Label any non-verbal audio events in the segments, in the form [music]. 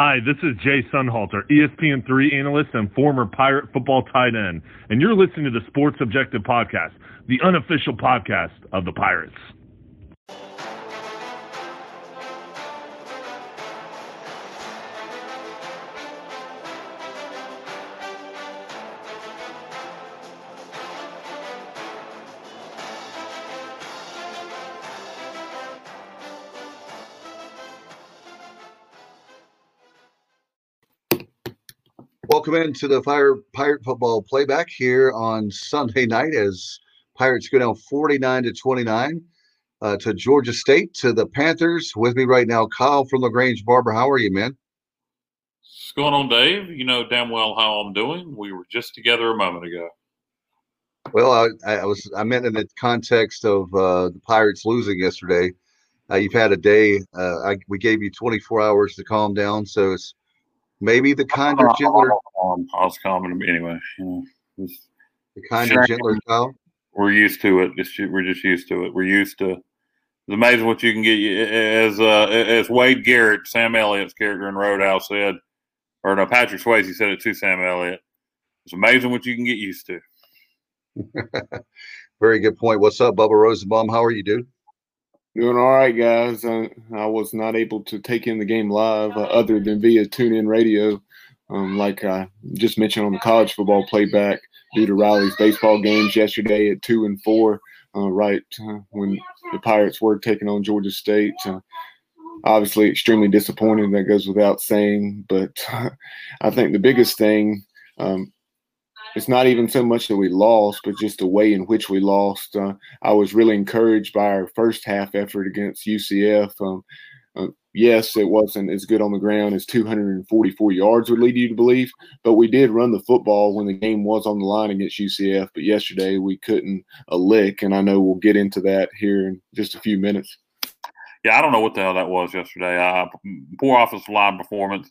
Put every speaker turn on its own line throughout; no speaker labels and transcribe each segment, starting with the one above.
Hi, this is Jay Sunhalter, ESPN3 analyst and former Pirate football tight end, and you're listening to the Sports Objective Podcast, the unofficial podcast of the Pirates.
Welcome into the Fire Pirate football playback here on Sunday night as Pirates go down 49 to 29 uh, to Georgia State to the Panthers. With me right now, Kyle from Lagrange Barber. How are you, man?
What's going on, Dave? You know damn well how I'm doing. We were just together a moment ago.
Well, I, I was I meant in the context of uh, the Pirates losing yesterday. Uh, you've had a day. Uh, I, we gave you 24 hours to calm down, so it's maybe the kinder, gentler.
I was calming anyway. You know,
the kinder, gentler Kyle.
We're used to it. Just we're just used to it. We're used to. It's amazing what you can get. As uh, as Wade Garrett, Sam Elliott's character in Roadhouse said, or no, Patrick Swayze said it to Sam Elliott. It's amazing what you can get used to. [laughs]
Very good point. What's up, Bubba Rosenbaum? How are you, dude?
Doing all right, guys. I, I was not able to take in the game live uh, other than via tune-in radio, um, like I just mentioned on the college football playback due to Riley's baseball games yesterday at two and four, uh, right uh, when the Pirates were taking on Georgia State. Uh, obviously, extremely disappointing. That goes without saying. But [laughs] I think the biggest thing um, it's not even so much that we lost, but just the way in which we lost. Uh, I was really encouraged by our first half effort against UCF. Um, uh, yes, it wasn't as good on the ground as 244 yards would lead you to believe, but we did run the football when the game was on the line against UCF. But yesterday we couldn't a lick, and I know we'll get into that here in just a few minutes.
Yeah, I don't know what the hell that was yesterday. Uh, poor offensive line performance.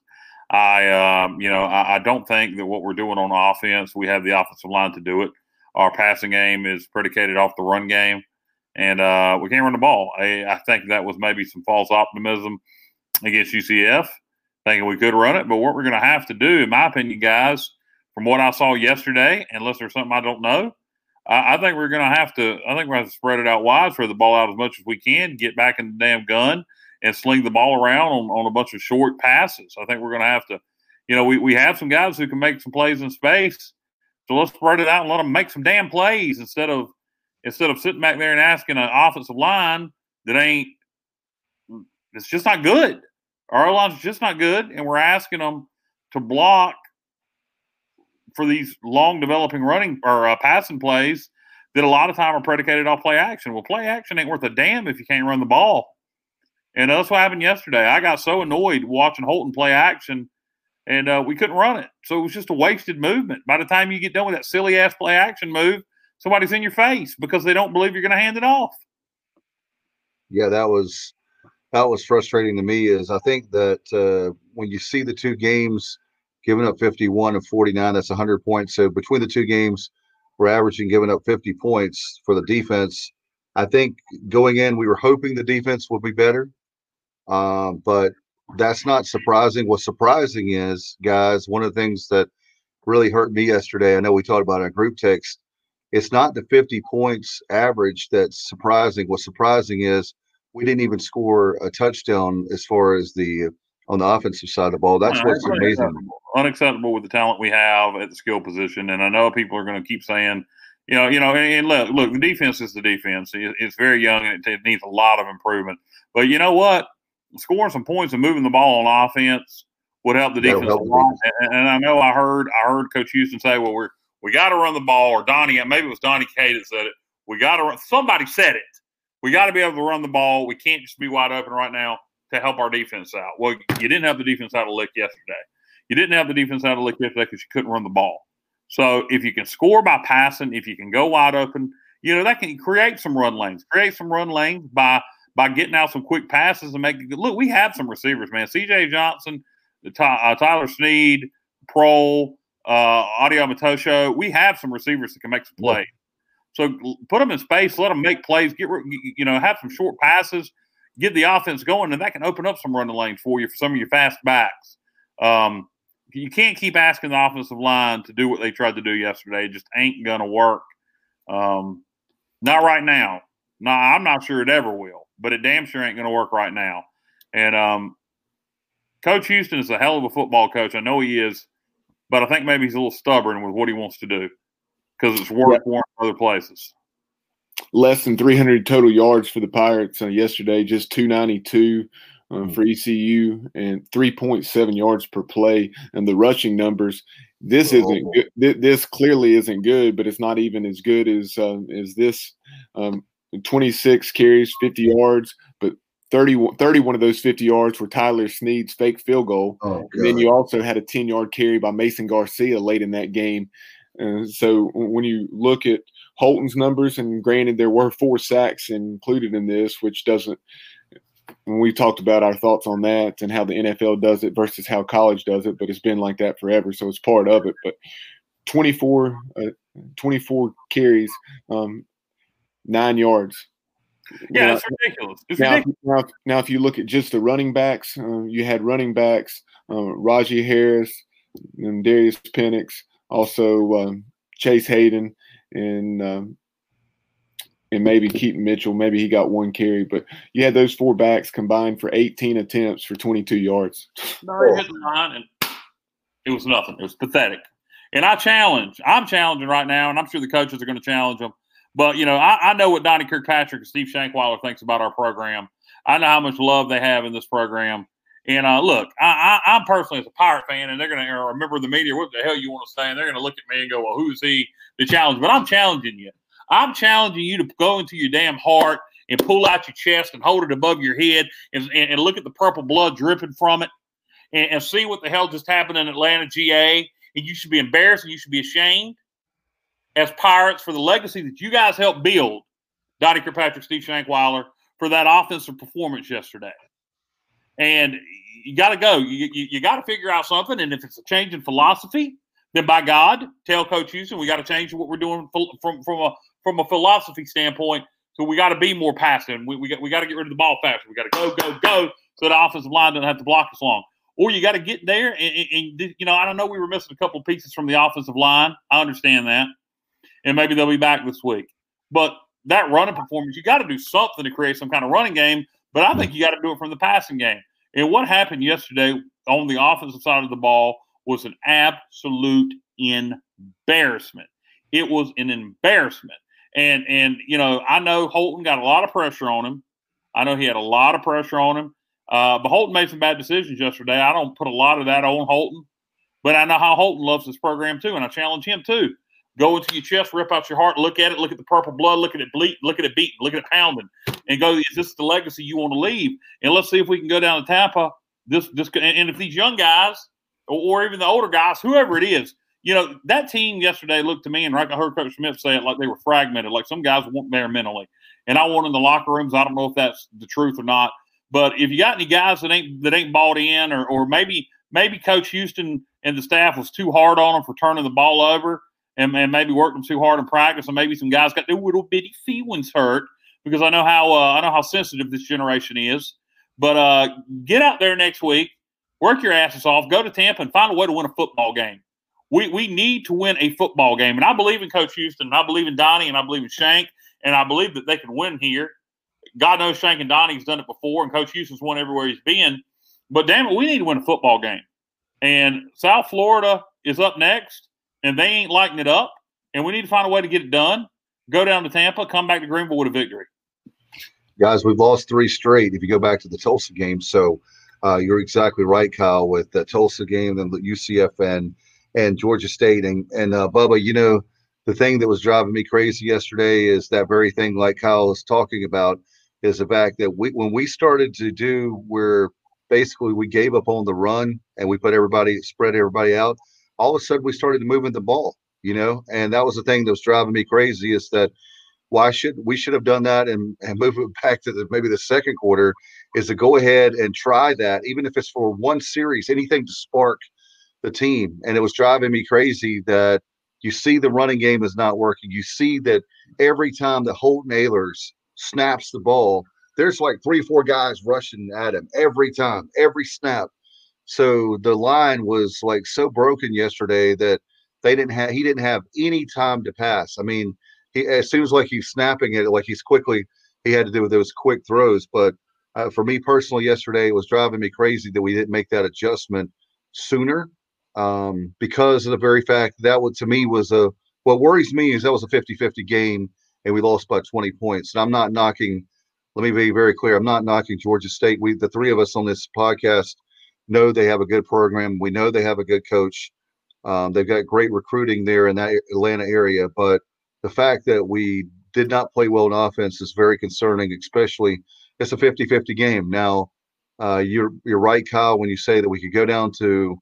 I, um, you know, I, I, don't think that what we're doing on offense, we have the offensive line to do it. Our passing game is predicated off the run game, and uh, we can't run the ball. I, I, think that was maybe some false optimism against UCF, thinking we could run it. But what we're going to have to do, in my opinion, guys, from what I saw yesterday, unless there's something I don't know, I, I think we're going to have to. I think we're going to spread it out wide, throw the ball out as much as we can, get back in the damn gun and sling the ball around on, on a bunch of short passes. I think we're going to have to, you know, we, we have some guys who can make some plays in space. So let's spread it out and let them make some damn plays instead of instead of sitting back there and asking an offensive line that ain't it's just not good. Our line's just not good, and we're asking them to block for these long developing running or uh, passing plays that a lot of time are predicated off play action. Well, play action ain't worth a damn if you can't run the ball. And that's what happened yesterday. I got so annoyed watching Holton play action, and uh, we couldn't run it. So it was just a wasted movement. By the time you get done with that silly ass play action move, somebody's in your face because they don't believe you're going to hand it off.
Yeah, that was that was frustrating to me. Is I think that uh, when you see the two games giving up 51 and 49, that's 100 points. So between the two games, we're averaging giving up 50 points for the defense. I think going in, we were hoping the defense would be better. Um, but that's not surprising. What's surprising is, guys, one of the things that really hurt me yesterday, I know we talked about in a group text, it's not the 50 points average that's surprising. What's surprising is we didn't even score a touchdown as far as the on the offensive side of the ball. That's what's amazing.
Unacceptable. unacceptable with the talent we have at the skill position. And I know people are going to keep saying, you know, you know, and, look, look, the defense is the defense. It's very young and it needs a lot of improvement. But you know what? Scoring some points and moving the ball on offense would help the defense help a lot. And, and, I know I heard I heard Coach Houston say, "Well, we're we got to run the ball," or Donnie, maybe it was Donnie K that said it. We got to run. Somebody said it. We got to be able to run the ball. We can't just be wide open right now to help our defense out. Well, you didn't have the defense out of lick yesterday. You didn't have the defense out of lick yesterday because you couldn't run the ball. So if you can score by passing, if you can go wide open, you know that can create some run lanes. Create some run lanes by by getting out some quick passes and making look. We have some receivers, man. C.J. Johnson, uh, Tyler Snead, Proehl, uh, Audie Omotosho. We have some receivers that can make some plays. So put them in space, let them make plays. Get you know, have some short passes, get the offense going, and that can open up some running lanes for you for some of your fast backs. Um, you can't keep asking the offensive line to do what they tried to do yesterday. It just ain't going to work. Um, not right now. No, I'm not sure it ever will, but it damn sure ain't going to work right now. And um, Coach Houston is a hell of a football coach. I know he is, but I think maybe he's a little stubborn with what he wants to do because it's worked for other places.
Less than 300 total yards for the Pirates uh, yesterday, just 292 uh, mm. for ECU and 3.7 yards per play. And the rushing numbers, this oh. isn't good. This clearly isn't good, but it's not even as good as uh, as this. Um, 26 carries, 50 yards, but 30, 31 of those 50 yards were Tyler Snead's fake field goal. Oh, and then you also had a 10 yard carry by Mason Garcia late in that game. And so when you look at Holton's numbers, and granted there were four sacks included in this, which doesn't. When we talked about our thoughts on that and how the NFL does it versus how college does it, but it's been like that forever, so it's part of it. But 24, uh, 24 carries, um, nine yards.
Yeah, it's ridiculous. It's
now,
ridiculous.
Now, now, if you look at just the running backs, uh, you had running backs, uh, Rahjai Harris and Darius Pinnix, also um, Chase Hayden, and um, and maybe Keaton Mitchell. Maybe he got one carry, but you had those four backs combined for 18 attempts for 22 yards.
No, hit the line, and it was nothing. It was pathetic. And I challenge. I'm challenging right now, and I'm sure the coaches are going to challenge them. But you know, I, I know what Donnie Kirkpatrick and Steve Shankweiler thinks about our program. I know how much love they have in this program. And uh, look, I, I, am personally as a Pirate fan, and they're going to remember the media. What the hell you want to say? And they're going to look at me and go, "Well, who's he to challenge?" But I'm challenging you. I'm challenging you to go into your damn heart and pull out your chest and hold it above your head and, and, and look at the purple blood dripping from it and, and, see what the hell just happened in Atlanta, GA. And you should be embarrassed and you should be ashamed as Pirates for the legacy that you guys helped build, Donnie Kirkpatrick, Steve Shankweiler, for that offensive performance yesterday. And you got to go. You, you, you got to figure out something. And if it's a change in philosophy, then by God, tell Coach Houston we got to change what we're doing from from a from a philosophy standpoint. So we got to be more passive. We, we got we got to get rid of the ball faster. We got to go go go so the offensive line doesn't have to block us long. Or you got to get there and, and, and, you know I don't know we were missing a couple of pieces from the offensive line. I understand that, and maybe they'll be back this week. But that running performance, you got to do something to create some kind of running game. But I think you got to do it from the passing game. And what happened yesterday on the offensive side of the ball was an absolute embarrassment. It was an embarrassment. And and you know, I know Holton got a lot of pressure on him. I know he had a lot of pressure on him. Uh, but Holton made some bad decisions yesterday. I don't put a lot of that on Holton, but I know how Holton loves this program too, and I challenge him too. Go into your chest, rip out your heart, look at it, look at the purple blood, look at it bleed, look at it beating, look at it pounding, and go, is this the legacy you want to leave? And let's see if we can go down to Tampa. This, this, and if these young guys, or, or even the older guys, whoever it is, you know, that team yesterday looked to me, and I heard Coach Smith say it like they were fragmented, like some guys weren't there mentally. And I want in the locker rooms. I don't know if that's the truth or not. But if you got any guys that ain't that ain't bought in, or or maybe maybe Coach Houston and the staff was too hard on them for turning the ball over, and, and maybe worked them too hard in practice, and maybe some guys got their little bitty feelings hurt because I know how uh, I know how sensitive this generation is. But uh, get out there next week, work your asses off, go to Tampa, and find a way to win a football game. We we need to win a football game, and I believe in Coach Houston, and I believe in Donnie, and I believe in Shank, and I believe that they can win here. God knows Shank and Donnie's done it before, and Coach Houston's won everywhere he's been. But damn it, we need to win a football game. And South Florida is up next and they ain't lighting it up, and we need to find a way to get it done. Go down to Tampa, come back to Greenville with a victory.
Guys, we've lost three straight. If you go back to the Tulsa game, so uh, you're exactly right, Kyle, with the Tulsa game and the UCF and and Georgia State and and uh, Bubba. You know, the thing that was driving me crazy yesterday is that very thing, like Kyle was talking about, is the fact that we when we started to do where basically we gave up on the run and we put everybody spread everybody out all of a sudden we started moving the ball, you know, and that was the thing that was driving me crazy is that why should we should have done that and, and [laughs] move it back to the, maybe the second quarter is to go ahead and try that, even if it's for one series, anything to spark the team. And it was driving me crazy that you see the running game is not working. You see that every time the Holton Ahlers snaps the ball, there's like three, four guys rushing at him every time, every snap. So the line was like so broken yesterday that they didn't have he didn't have any time to pass. I mean, he it seems like he's snapping it like he's quickly he had to do with those quick throws. But uh, for me personally, yesterday it was driving me crazy that we didn't make that adjustment sooner um, because of the very fact that would to me was a what worries me is that was a 50-50 game and we lost by 20 points. And I'm not knocking. Let me be very clear. I'm not knocking Georgia State. We the three of us on this podcast know they have a good program. We know they have a good coach. Um, they've got great recruiting there in that Atlanta area, but the fact that we did not play well in offense is very concerning, especially it's a 50-50 game. Now, uh, you're you're right, Kyle, when you say that we could go down to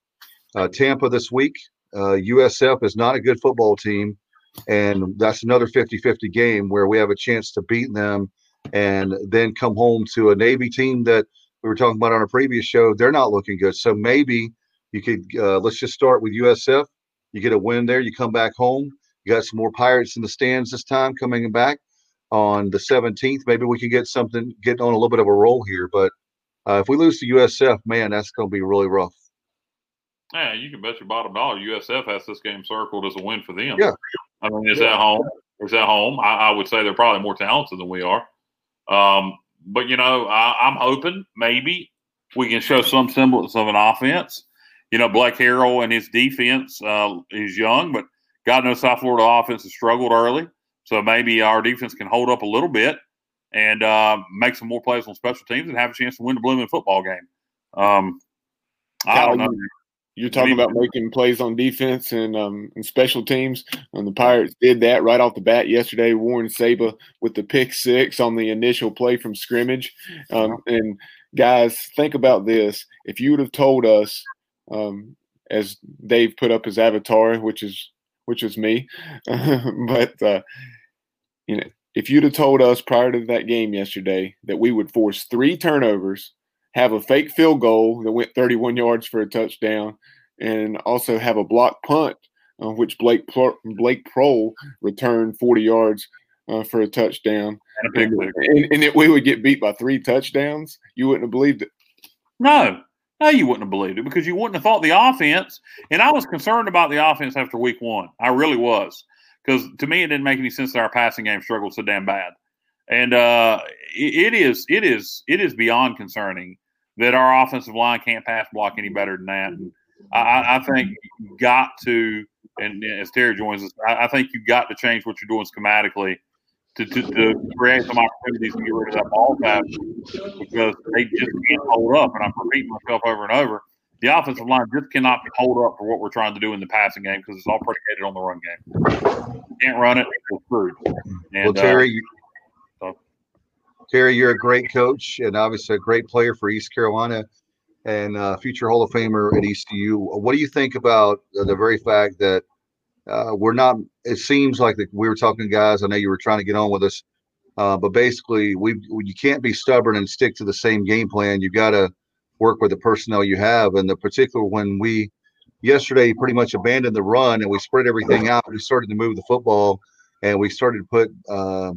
uh, Tampa this week. Uh, USF is not a good football team, and that's another 50-50 game where we have a chance to beat them and then come home to a Navy team that we were talking about on a previous show. They're not looking good. So maybe you could uh, let's just start with USF. You get a win there, you come back home. You got some more Pirates in the stands this time coming back on the 17th. Maybe we can get something, get on a little bit of a roll here. But uh, if we lose to USF, man, that's going to be really rough.
Yeah, you can bet your bottom dollar USF has this game circled as a win for them.
Yeah.
I mean, is that home? Is that home? I, I, would say they're probably more talented than we are. Um, but, you know, I, I'm hoping maybe we can show some semblance of an offense. You know, Blake Harrell and his defense uh, is young, but God knows South Florida offense has struggled early. So maybe our defense can hold up a little bit and uh, make some more plays on special teams and have a chance to win the Blooming football game. Um, I don't know.
You're talking about making plays on defense and, um, and special teams. And the Pirates did that right off the bat yesterday. Warren Saba with the pick six on the initial play from scrimmage. Um, and guys, think about this. If you would have told us, um, as Dave put up his avatar, which is which is me, [laughs] but uh, you know, if you'd have told us prior to that game yesterday that we would force three turnovers have a fake field goal that went 31 yards for a touchdown, and also have a block punt, uh, which Blake Blake Proehl returned 40 yards uh, for a touchdown, and, and, and, that we would get beat by three touchdowns. You wouldn't have believed it.
No, no, you wouldn't have believed it because you wouldn't have thought the offense. And I was concerned about the offense after week one. I really was because to me it didn't make any sense that our passing game struggled so damn bad. And uh, it, it is, it is, it is beyond concerning that our offensive line can't pass block any better than that. And I, I think you've got to, and as Terry joins us, I, I think you've got to change what you're doing schematically to, to, to, create some opportunities to get rid of that ball faster because they just can't hold up. And I'm repeating myself over and over. The offensive line just cannot hold up for what we're trying to do in the passing game because it's all predicated on the run game. can't run it, we're screwed.
And, well, Terry, uh, Terry, you're a great coach and obviously a great player for East Carolina and uh, future Hall of Famer at ECU. What do you think about the very fact that uh, we're not? It seems like the, we were talking, guys. I know you were trying to get on with us, uh, but basically, we you can't be stubborn and stick to the same game plan. You've got to work with the personnel you have, and the particular when we yesterday pretty much abandoned the run and we spread everything out. We started to move the football, and we started to put uh,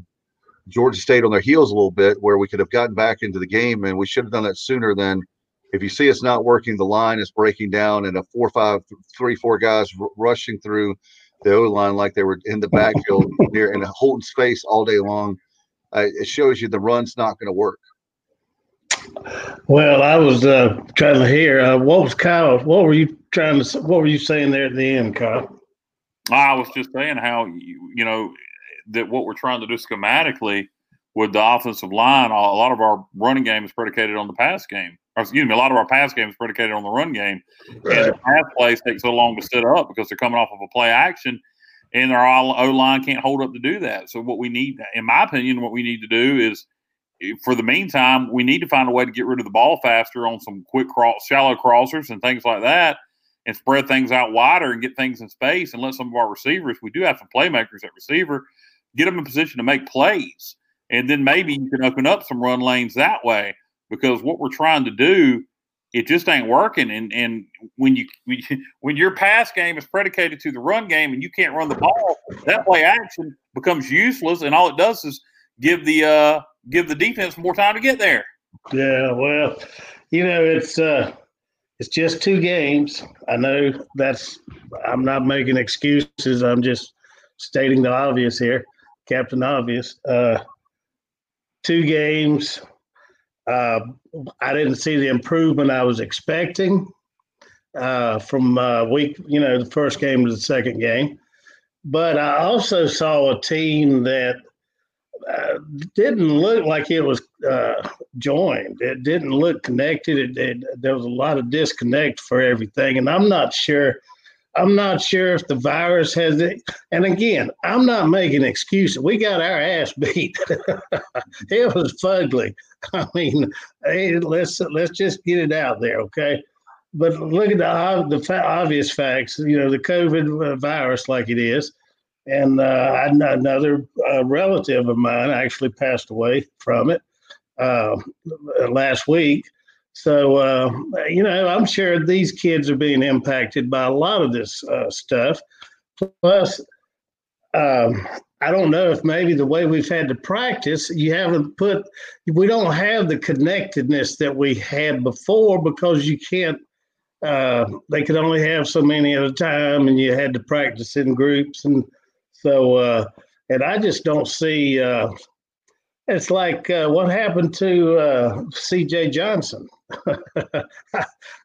Georgia State on their heels a little bit, where we could have gotten back into the game, and we should have done that sooner than. If you see it's not working, the line is breaking down, and a four, five, three, four guys r- rushing through the O line like they were in the backfield [laughs] near and holding space all day long. Uh, it shows you the run's not going to work.
Well, I was uh, trying to hear uh, what was Kyle. What were you trying to? What were you saying there at the end, Kyle?
I was just saying how you, you know that what we're trying to do schematically with the offensive line, a lot of our running game is predicated on the pass game. Or excuse me, a lot of our pass game is predicated on the run game. Right. And the pass plays take so long to set up because they're coming off of a play action, and our O line can't hold up to do that. So what we need, in my opinion, what we need to do is, eh, for the meantime, we need to find a way to get rid of the ball faster on some quick cross, shallow crossers and things like that, and spread things out wider and get things in space and let some of our receivers. We do have some playmakers at receiver get them in position to make plays. And then maybe you can open up some run lanes that way because what we're trying to do, it just ain't working. And and when you [laughs] when your pass game is predicated to the run game and you can't run the ball, that play action becomes useless. And all it does is give the uh, give the defense more time to get there.
Yeah, well, you know, it's uh, It's just two games. I know that's. I'm not making excuses. I'm just stating the obvious here, Captain Obvious. Uh, two games. Uh, I didn't see the improvement I was expecting uh, from uh, week, you know, the first game to the second game. But I also saw a team that uh, didn't look like it was uh, joined. It didn't look connected. It, it, there was a lot of disconnect for everything, and I'm not sure. I'm not sure if the virus has it. And again, I'm not making excuses. We got our ass beat. [laughs] it was fugly. [laughs] I mean, hey, let's let's just get it out there, okay? But look at the the obvious facts. You know, the COVID virus, like it is, and uh, another uh, relative of mine actually passed away from it uh, last week. So, uh, you know, I'm sure these kids are being impacted by a lot of this uh, stuff. Plus, um, I don't know if maybe the way we've had to practice, you haven't put, we don't have the connectedness that we had before because you can't, uh, they could only have so many at a time and you had to practice in groups. And so, uh, and I just don't see, uh, it's like uh, what happened to uh, CJ Johnson. [laughs]
well,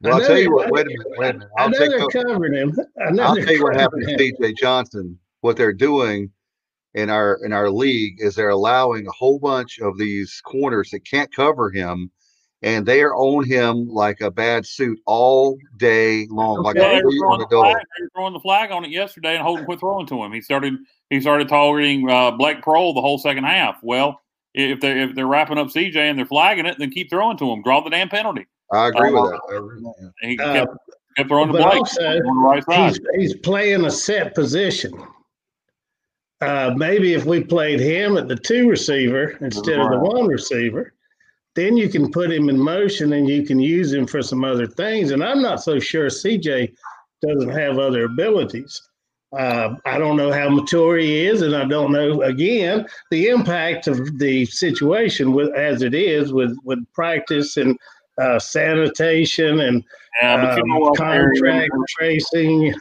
I'll tell you what. Wait a minute. Wait a minute.
I'll [laughs] I know they're covering him. I
will tell you what happened him. to CJ Johnson. What they're doing in our in our league is they're allowing a whole bunch of these corners that can't cover him, and they are on him like a bad suit all day long. Okay. Like
yeah, they, were throwing the flag, they were throwing the flag on it yesterday, and Holton quit throwing to him. He started he started targeting uh, Blake Proehl the whole second half. Well, if they if they're wrapping up CJ and they're flagging it, then keep throwing to him. Draw the damn penalty.
I agree uh, with that. Agree.
He kept, uh, kept throwing the Blake also, on the right
side. He's, he's playing a set position. Uh, maybe if we played him at the two receiver instead right. of the one receiver, then you can put him in motion and you can use him for some other things. And I'm not so sure CJ doesn't have other abilities. Uh, I don't know how mature he is, and I don't know again the impact of the situation with as it is with with practice and uh, sanitation and yeah, you know um, contract tracing. [laughs]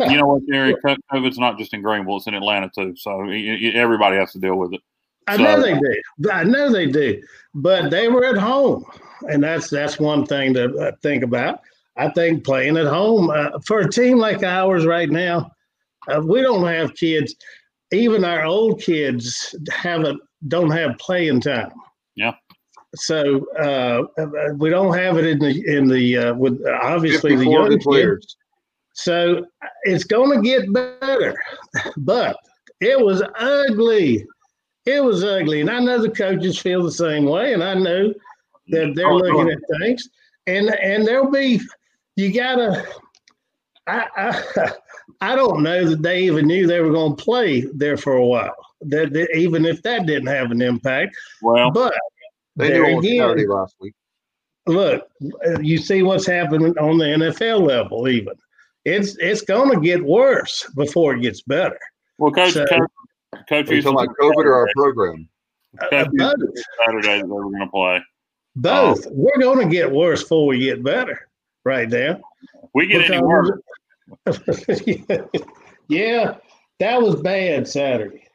you know what, Jerry? COVID's not just in Greenville; it's in Atlanta too. So everybody has to deal with it.
I so, know they do. I know they do, but they were at home, and that's that's one thing to uh, think about. I think playing at home uh, for a team like ours right now, uh, we don't have kids. Even our old kids haven't don't have playing time.
Yeah.
So uh, we don't have it in the in the uh, with obviously the young players. Kids. So it's going to get better, but it was ugly. It was ugly, and I know the coaches feel the same way, and I know that they're oh, looking at things, and and there'll be you gotta. I, I [laughs] I don't know that they even knew they were going to play there for a while. That, that, even if that didn't have an impact.
Well,
but
they knew again, last week.
Look, you see what's happening on the NFL level. Even it's it's going to get worse before it gets better.
Well, coach, so, coach,
coach, you talking about COVID or our program?
Uh, both.
Saturday that we're going to play.
Both. Um, we're going to get worse before we get better. Right now.
We get because any worse. [laughs]
yeah, that was bad Saturday.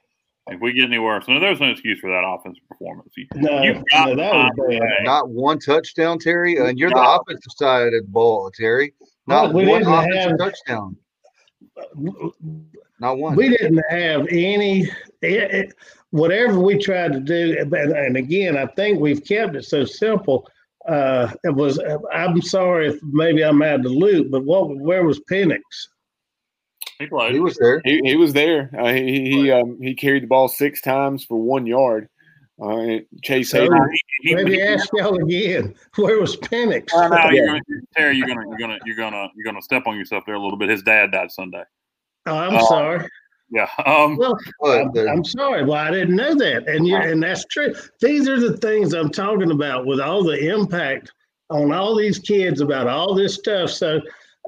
If we get any worse, no, there's no excuse for that offensive performance. You,
no, no that was bad.
Not one touchdown, Terry, and you're the offensive side of the ball, Terry. Not well, one offensive have, touchdown. Not one.
We didn't have any. It, it, whatever we tried to do, and, and again, I think we've kept it so simple uh, it was. I'm sorry if maybe I'm out of the loop, but what? Where was Pinnix?
He played.
He was there.
He, he was there. Uh, he he um, he carried the ball six times for one yard. Uh, Chase so,
Maybe ask y'all again. [laughs] Where was Pinnix?
Uh, no, you're gonna, Terry, you're gonna you're gonna you're gonna you're gonna step on yourself there a little bit. His dad died Sunday.
Oh, I'm uh, sorry.
Yeah. Um,
well, I'm, I'm, sorry. Well, I didn't know that, and you and that's true. These are the things I'm talking about with all the impact on all these kids about all this stuff. So,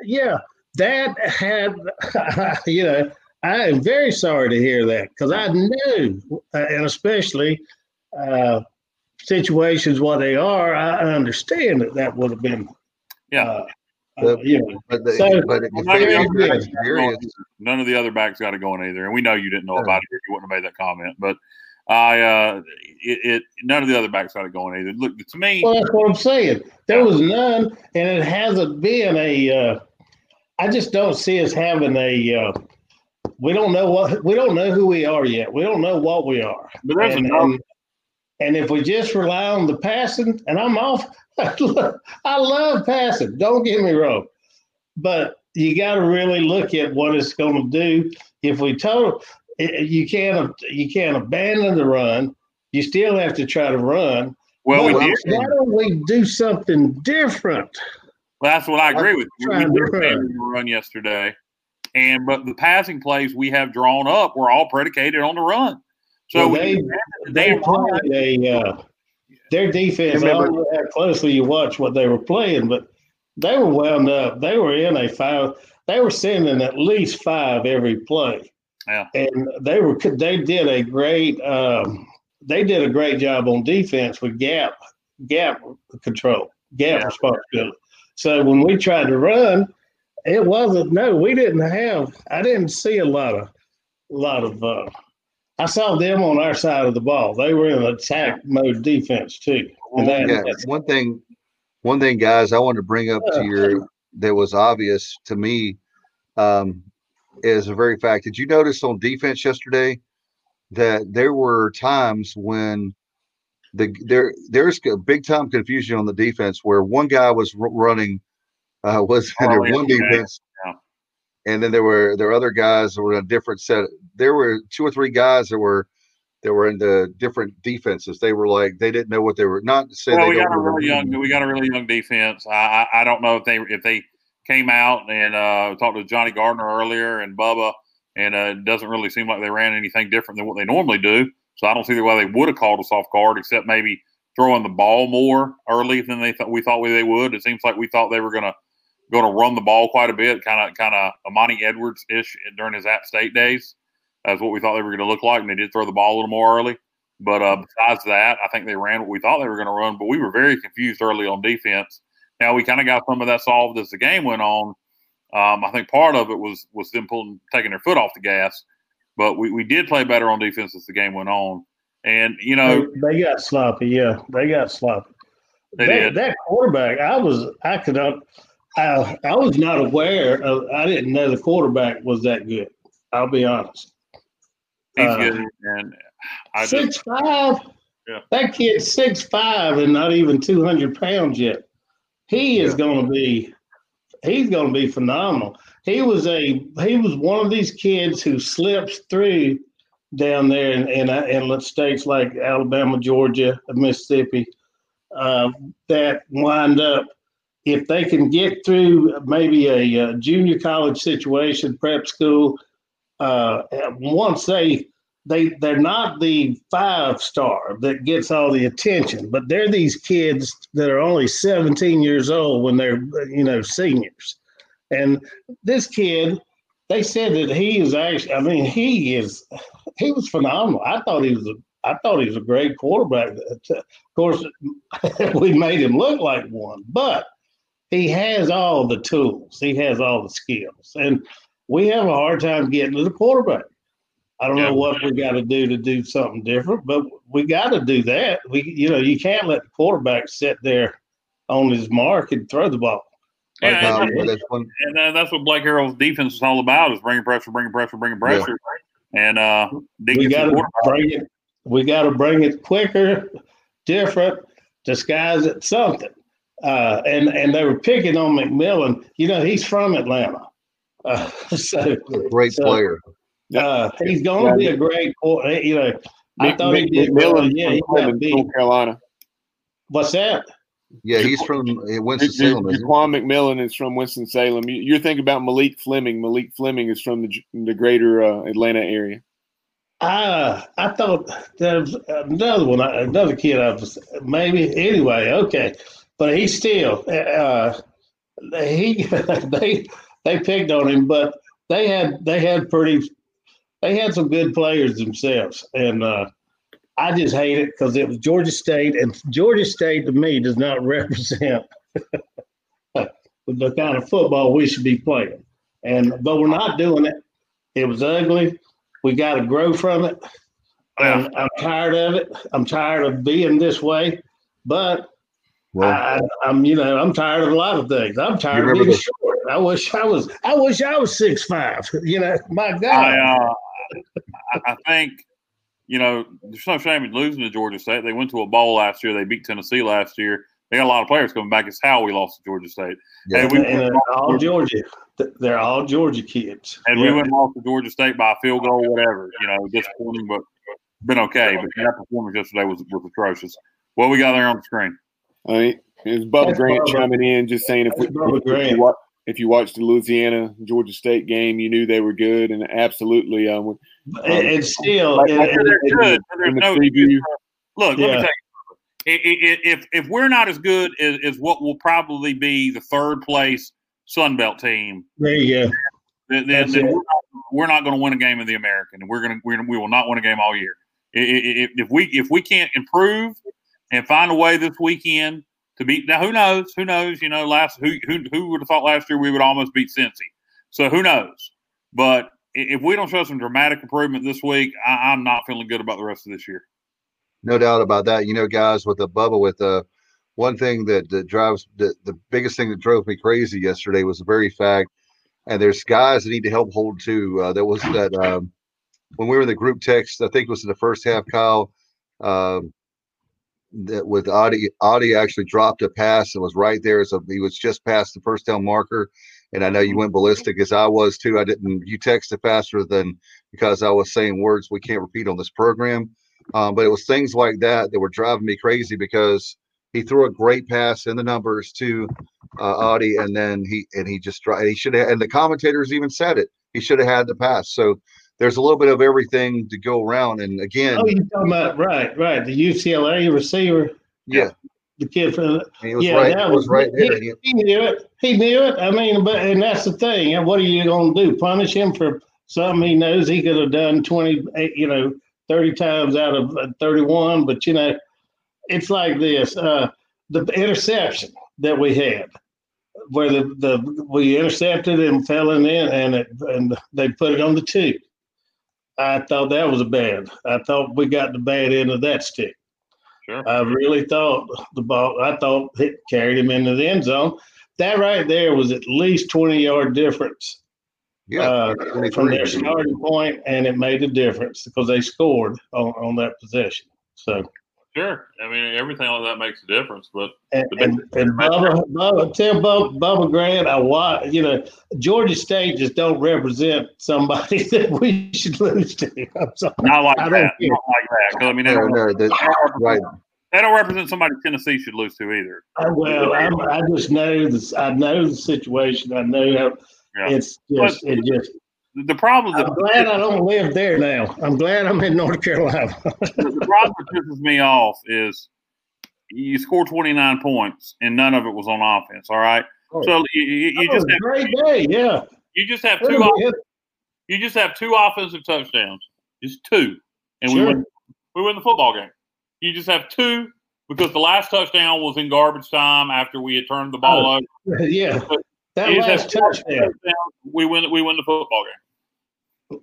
yeah, that had, [laughs] you know, I am very sorry to hear that because I knew, uh, and especially uh, situations what they are, I understand that that would have been
Yeah.
Uh,
The-
uh, you
But, the,
So-
but
none, of the other backs got going
experience,
either. None of the other backs got it going either, and we know you didn't know
Yeah.
about it. You wouldn't have made that comment, but I, uh, it, it, none of the other backs got it going either. Look to me,
well, that's what I'm saying. There was none, and it hasn't been a. Uh, I just don't see us having a. Uh, we don't know what we don't know who we are yet. We don't know what we are.
but there's
and,
enough.
and, and if we just rely on the passing, and I'm off, I love passing. Don't get me wrong, but you got to really look at what it's going to do. If we total, you can't you can't abandon the run. You still have to try to run.
Well, we did.
why don't we do something different?
Well, that's what I agree with. We did
run.
run yesterday, and but the passing plays we have drawn up were all predicated on the run. So
Well,
we
they-
the
They played a uh, their defense. I
Remember-
don't know how closely you watch what they were playing, but they were wound up. They were in a five. They were sending at least five every play.
Yeah.
and they were. They did a great. Um, they did a great job on defense with gap gap control, gap
Yeah.
responsibility. So when we tried to run, it wasn't. No, we didn't have. I didn't see a lot of, a lot of. Uh, I saw them on our side of the ball. They were in attack mode defense too. And that,
yeah, one thing, one thing, guys, I wanted to bring up to your that was obvious to me um, is the very fact. Did you notice on defense yesterday that there were times when the there there's a big time confusion on the defense where one guy was r- running uh, [laughs] was in their
Oh, yeah,
one
okay.
defense. And then there were there were other guys that were in a different set. There were two or three guys that were that were in the different defenses. They were like they didn't know what they were not saying.
Well,
they
we got a really young. We got a really young defense. I, I I don't know if they if they came out and uh, talked to Johnny Gardner earlier and Bubba, and uh, it doesn't really seem like they ran anything different than what they normally do. So I don't see why they would have called a soft card, except maybe throwing the ball more early than they thought we thought we, they would. It seems like we thought they were gonna going to run the ball quite a bit, kind of kind of Armanti Edwards ish during his App State days. That's what we thought they were going to look like, and they did throw the ball a little more early. But uh, besides that, I think they ran what we thought they were going to run. But we were very confused early on defense. Now we kind of got some of that solved as the game went on. Um, I think part of it was was them pulling taking their foot off the gas, but we, we did play better on defense as the game went on. And you know
they, they got sloppy. Yeah, they got sloppy.
they
that,
did.
that quarterback, I was, I could not, I, I was not aware of. I didn't know the quarterback was that good. I'll be honest.
He's
uh,
good, and I
Six
just
five.
Yeah.
That kid's six five and not even two hundred pounds yet. He is going to be. He's going to be phenomenal. He was a. He was one of these kids who slips through down there in in, in states like Alabama, Georgia, Mississippi, uh, that wind up. If they can get through maybe a, uh junior college situation, prep school, uh, once they they they're not the five star that gets all the attention, but they're these kids that are only 17 years old when they're you know seniors. And this kid, they said that he is actually I mean, he is he was phenomenal. I thought he was a I thought he was a great quarterback. Of course, [laughs] we made him look like one, but he has all the tools. He has all the skills. And we have a hard time getting to the quarterback. I don't
Yeah.
know what we got to do to do something different, but we got to do that. We, you know, you can't let the quarterback sit there on his mark and throw the ball.
Yeah,
Like that.
but that's
and uh, that's what Blake Harrell's defense is all about: is bringing pressure, bringing pressure, bringing pressure, and uh,
we got to bring it. We got to bring it quicker, different, disguise it something. Uh, and and they were picking on McMillan. You know, he's from Atlanta, uh, [laughs] so
great
So-
player.
uh, he's going to be a great. quar- You know, I
Mick-
thought he
Mick-
did well.
McMillan
Yeah,
from
he got
Clemens,
beat.
North Carolina.
What's that?
Yeah, he's from Winston Salem. isn't?
Jaquan McMillan is from Winston Salem. You're thinking about Malik Fleming. Malik Fleming is from the the greater uh, Atlanta area.
Ah, I thought there was another one, another kid. I was maybe anyway. Okay, but he still. Uh, he [laughs] they they picked on him, but they had they had pretty. They had some good players themselves, and uh, I just hate it because it was Georgia State, and Georgia State to me does not [laughs] represent [laughs] the kind of football we should be playing. And but we're not doing it. It was ugly. We got to grow from it. I'm tired of it. I'm tired of being this way. But well, I, am you know, I'm tired of a lot of things. I'm tired of being the, short. I wish I was. I wish I was six five. [laughs] You know, my God.
I, uh, I think you know, there's no shame in losing to Georgia State. They went to a bowl last year. They beat Tennessee last year. They got a lot of players coming back. It's how we lost to Georgia State.
Yeah. And, we and all Georgia. They're all Georgia kids.
And yeah. we went lost to Georgia State by a field goal, whatever. You know, disappointing, but been okay. But that performance yesterday was was atrocious. What we got there on the screen?
All right. It's Bubba That's Grant Bubba. chiming in, just saying if, we, if, you watch, if you watched the Louisiana Georgia State game, you knew they were good, and absolutely, um, um
it's still like, they're good.
There's no preview. look. Yeah. Let me tell you. If if we're not as good as, as what will probably be the third place Sun Belt team,
there you go.
Then, then, then we're not, not going to win a game of the American, and we're going to we're, we will not win a game all year. If, if we if we can't improve and find a way this weekend to beat now, who knows? Who knows? You know, last who who who would have thought last year we would almost beat Cincy? So who knows? But if we don't show some dramatic improvement this week, I, am not feeling good about the rest of this year.
No doubt about that. You know, guys, with the bubble, with the one thing that, that drives the, the biggest thing that drove me crazy yesterday was the very fact, and there's guys that need to help hold too. Uh, was that um, when we were in the group text, I think it was in the first half, Kyle. Um, that with Audie, Audie actually dropped a pass and was right there. So he was just past the first down marker. And I know you went ballistic as I was too. I didn't, you texted faster than because I was saying words we can't repeat on this program. Um, but it was things like that that were driving me crazy because he threw a great pass in the numbers to uh, Audie, and then he and he just tried. He should have, and the commentators even said it. He should have had the pass. So there's a little bit of everything to go around. And again,
oh, you're talking about right, right, the UCLA receiver.
Yeah,
the kid from
he was yeah, right. that was, was right there.
He, he, knew it. He knew it. I mean, but and that's the thing. And what are you going to do? Punish him for something he knows he could have done twenty, you know, thirty times out of uh, thirty-one. But you know, it's like this: uh, the interception that we had, where the the we intercepted and fell in, and it and they put it on the two. I thought that was a bad. I thought we got the bad end of that stick. Sure. I really thought the ball. I thought it carried him into the end zone. That right there was at least twenty yard difference. Yeah, uh, from their starting point, and it made a difference because they scored on, on that possession. So
Sure. I mean, everything like that makes a difference. But
and, and, and Bubba, Bubba, tell Bubba, Bubba Grant, I want you know, Georgia State just don't represent somebody [laughs] that we should lose to.
I'm sorry. Not like I that. Not like that. I mean, they, no, no, they, right. they don't represent somebody Tennessee should lose to either.
I, well, I'm, i just know this. I know the situation. I know how yeah. it's just but, it just
the problem.
I'm glad I don't live there now. I'm glad I'm in North Carolina.
the problem that pisses me off is you score 29 points and none of it was on offense. All right, oh. so you, you just have
great day. Yeah,
you just have two. Off- you just have two offensive touchdowns. Just two, and sure. we win. We win the football game. You just have two because the last touchdown was in garbage time after we had turned the ball oh,
over. [laughs] Yeah, that last touchdown.
We win. We win the football game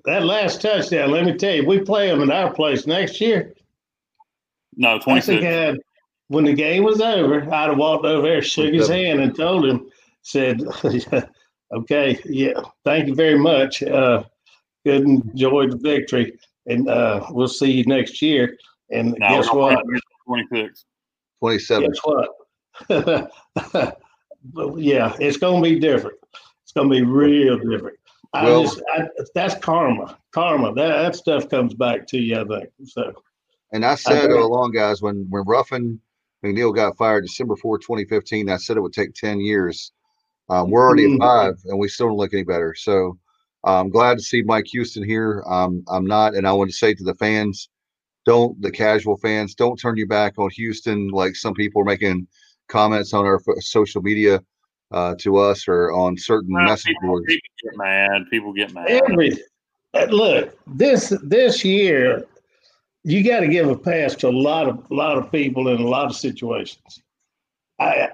that last touchdown, let me tell you, we play them in our place next year.
No, 26.
I when the game was over, I'd have walked over there, shook his hand, and told him, said, [laughs] okay, yeah, thank you very much. Uh, good, enjoy the victory, and uh, we'll see you next year. And no, guess what?
26.
27.
Guess what? [laughs] yeah, it's going to be different. It's going to be real different. I well, just, I, that's karma. Karma. That, that stuff comes back to you, I think. So.
And I said all along, guys, when when Ruffin McNeill got fired December 4, 2015, I said it would take 10 years. Um, we're already mm-hmm. at five, and we still don't look any better. So I'm glad to see Mike Houston here. Um, I'm not, and I want to say to the fans, don't the casual fans, don't turn your back on Houston like some people are making comments on our social media uh, to us or on certain well, message
people,
boards.
People get mad. People get mad.
Every, uh, look, this this year, you got to give a pass to a lot of a lot of people in a lot of situations. I,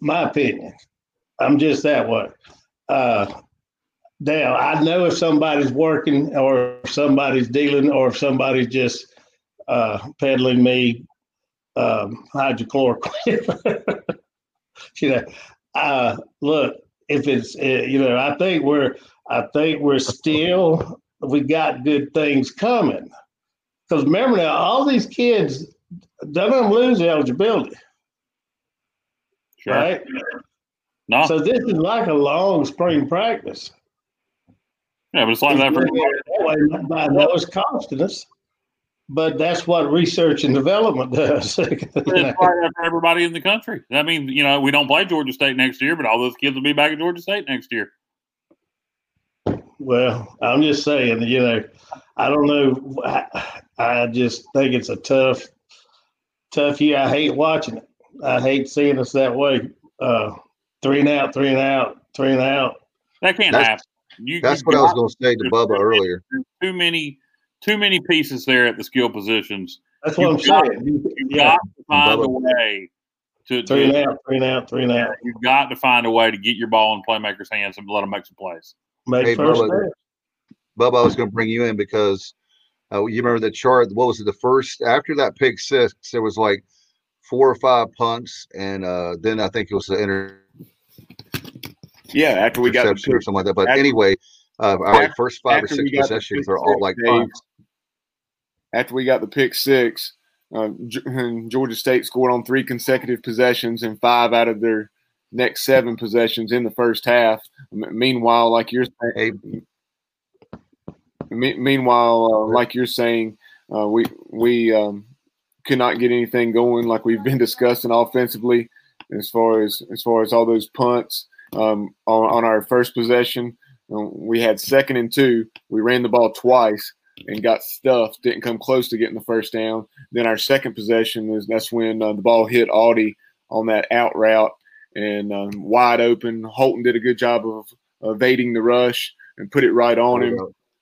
my opinion, I'm just that way. Uh, Dale, I know if somebody's working or if somebody's dealing or if somebody's just uh, peddling me um, hydrochloroquine. [laughs] you know, uh, look, if it's, uh, you know, I think we're, I think we're still, we got good things coming. Because remember now, all these kids, none of them lose eligibility. Sure. Right? No. So this is like a long spring practice.
Yeah, but it's like that for
know it's costing us, but that's what research and development does. [laughs] it's
like that everybody in the country. I mean, you know, we don't play Georgia State next year, but all those kids will be back at Georgia State next year.
Well, I'm just saying, you know, I don't know. I, I just think it's a tough, tough year. I hate watching it. I hate seeing us that way. Uh, three and out, three and out, three and out.
That can't
that's,
happen.
You, that's you what I was going to say to Bubba earlier.
Too many, too many pieces there at the skill positions.
That's what you I'm got, saying.
You yeah. got to find a way to
three to, and out, three and out, three and out.
You've got to find a way to get your ball in playmakers' hands and let them make some plays.
Make hey, first
Bubba, Bubba, I was going to bring you in because uh, you remember the chart. What was it? The first after that pick six, there was like four or five punts, and uh, then I think it was the inter
yeah, after we got
the or something like that. But after, anyway, uh, all right, first five or six possessions are all like punts.
After we got the pick six, uh, [laughs] Georgia State scored on three consecutive possessions and five out of their next seven possessions in the first half. Meanwhile, like you're saying, meanwhile, uh, like you're saying, uh, we we um, could not get anything going like we've been [laughs] discussing offensively as far as as far as all those punts um, on, on, our first possession. Um, we had second and two. We ran the ball twice and got stuffed. Didn't come close to getting the first down. Then our second possession is that's when uh, the ball hit Audie on that out route and um, wide open. Holton did a good job of evading the rush and put it right on him.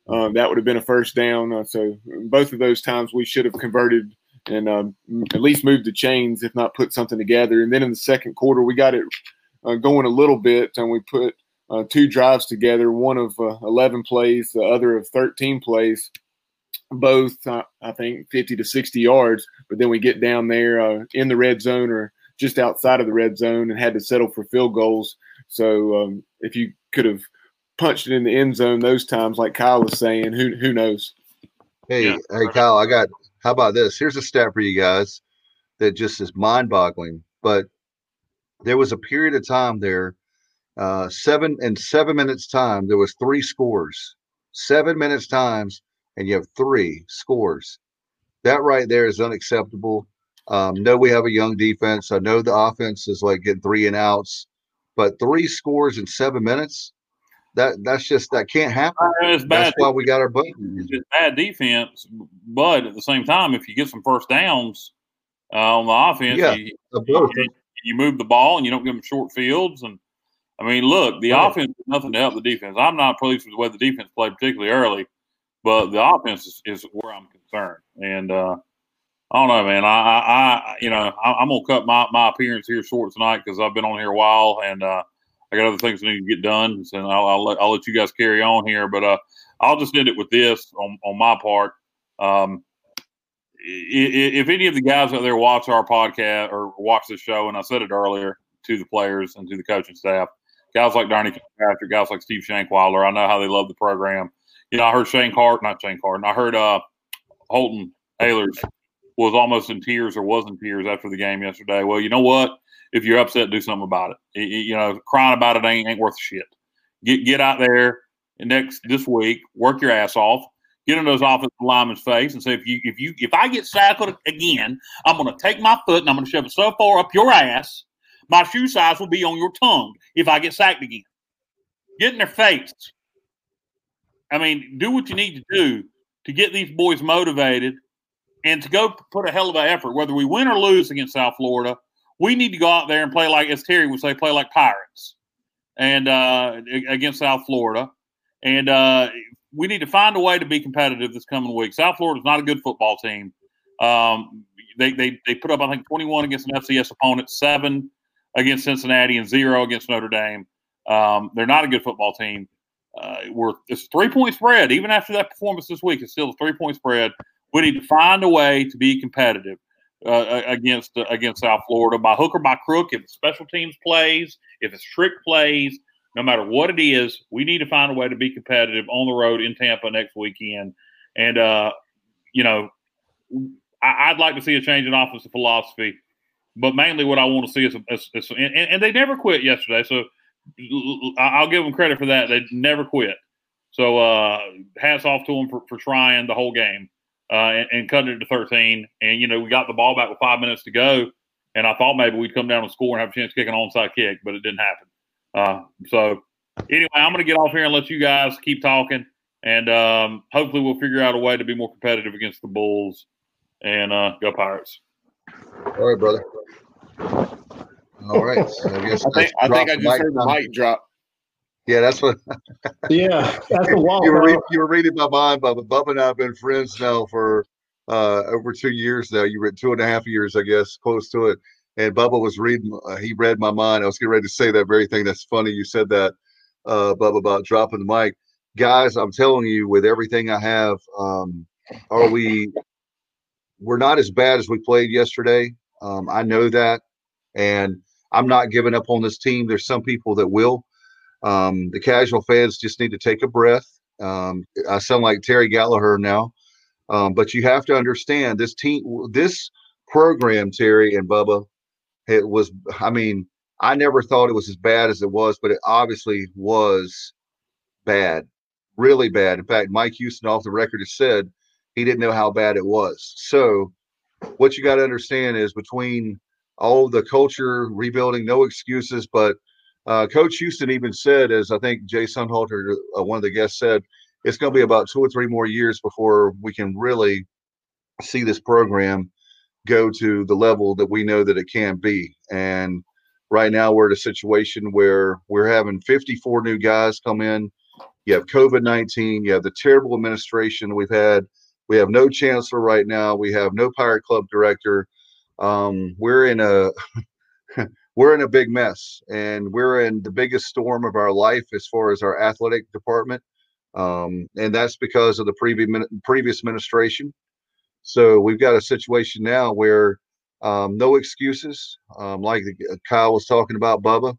Um, that would have been a first down. Uh, so both of those times we should have converted and um, at least moved the chains, if not put something together. And then in the second quarter, we got it uh, going a little bit, and we put uh, two drives together, one of uh, 11 plays, the other of 13 plays, both, uh, I think, 50 to 60 yards. But then we get down there uh, in the red zone or just outside of the red zone and had to settle for field goals. So um, if you could have punched it in the end zone those times, like Kyle was saying, who who knows?
Hey, yeah. hey, Kyle, I got. How about this? Here's a stat for you guys that just is mind-boggling. But there was a period of time there, uh, seven in seven minutes time, there was three scores. Seven minutes times, and you have three scores. That right there is unacceptable. Um, know we have a young defense. I know the offense is like getting three and outs, but three scores in seven minutes, that that's just that can't happen. That's bad. why we got our button.
It's bad defense, but at the same time, if you get some first downs uh, on the offense, yeah, you, you, you, move the ball and you don't give them short fields. And I mean, look, the right. offense is nothing to help the defense. I'm not pleased with the way the defense played, particularly early, but the offense is, is where I'm concerned. And uh, I don't know, man. I, I, you know, I, am gonna cut my, my appearance here short tonight because I've been on here a while and. uh I got other things I need to get done, so I'll, I'll, let, I'll let you guys carry on here. But uh, I'll just end it with this on, on my part. Um, if any of the guys out there watch our podcast or watch the show, and I said it earlier to the players and to the coaching staff, guys like Darnay Patrick, guys like Steve Shankweiler, I know how they love the program. You know, I heard Shane Cart, not Shane Carden, I heard uh, Holton Ahlers was almost in tears or was in tears after the game yesterday. Well, you know what? if you're upset, do something about it. it, it you know, crying about it ain't, ain't worth shit. Get get out there next this week, work your ass off, get in those offensive linemen's face, and say if you if you if I get tackled again, I'm going to take my foot and I'm going to shove it so far up your ass, my shoe size will be on your tongue if I get sacked again. Get in their face. I mean, do what you need to do to get these boys motivated and to go put a hell of an effort, whether we win or lose against South Florida we need to go out there and play like, as Terry would say, play like pirates, and uh, against South Florida, and uh, we need to find a way to be competitive this coming week. South Florida is not a good football team. Um, they, they they put up I think 21 against an FCS opponent, seven against Cincinnati, and zero against Notre Dame. Um, they're not a good football team. Uh, we're it's three point spread. Even after that performance this week, it's still a three point spread. We need to find a way to be competitive uh, against uh, against South Florida by hook or by crook. If special teams plays, if it's trick plays, no matter what it is, we need to find a way to be competitive on the road in Tampa next weekend. And uh, you know, I, would like to see a change in offensive philosophy, but mainly what I want to see is, is, is and, and, they never quit yesterday. So I'll give them credit for that. They never quit. So uh, hats off to them for, for trying the whole game uh, and, and, cutting it to 13. And, you know, we got the ball back with five minutes to go. And I thought maybe we'd come down and score and have a chance to kick an onside kick, but it didn't happen. Uh, so anyway, I'm going to get off here and let you guys keep talking. And um, hopefully we'll figure out a way to be more competitive against the Bulls and uh, go Pirates.
All right, brother. All right. So I guess
I think I, think I just heard the mic drop.
Yeah, that's what. [laughs]
yeah, that's a wall.
you, were read, you were reading my mind, Bubba. Bubba and I have been friends now for uh, over two years now. You read two and a half years, I guess, close to it. And Bubba was reading. Uh, he read my mind. I was getting ready to say that very thing. That's funny. You said that, uh, Bubba, about dropping the mic, guys. I'm telling you, with everything I have, um, are we? We're not as bad as we played yesterday. Um, I know that, and I'm not giving up on this team. There's some people that will. Um, the casual fans just need to take a breath. Um, I sound like Terry Gallagher now, um, but you have to understand this team, this program, Terry and Bubba, it was. I mean, I never thought it was as bad as it was, but it obviously was bad, really bad. In fact, Mike Houston off the record has said he didn't know how bad it was. So, what you got to understand is between all the culture rebuilding, no excuses, but uh, Coach Houston even said, as I think Jay Sunhalter, uh, one of the guests said, it's going to be about two or three more years before we can really see this program go to the level that we know that it can be. And right now we're at a situation where we're having 54 new guys come in. You have COVID 19, you have the terrible administration we've had. We have no chancellor right now. We have no Pirate Club director. Um, we're in a [laughs] we're in a big mess and we're in the biggest storm of our life as far as our athletic department. Um, and that's because of the previous previous administration. So we've got a situation now where um, no excuses um, like uh, kyle was talking about bubba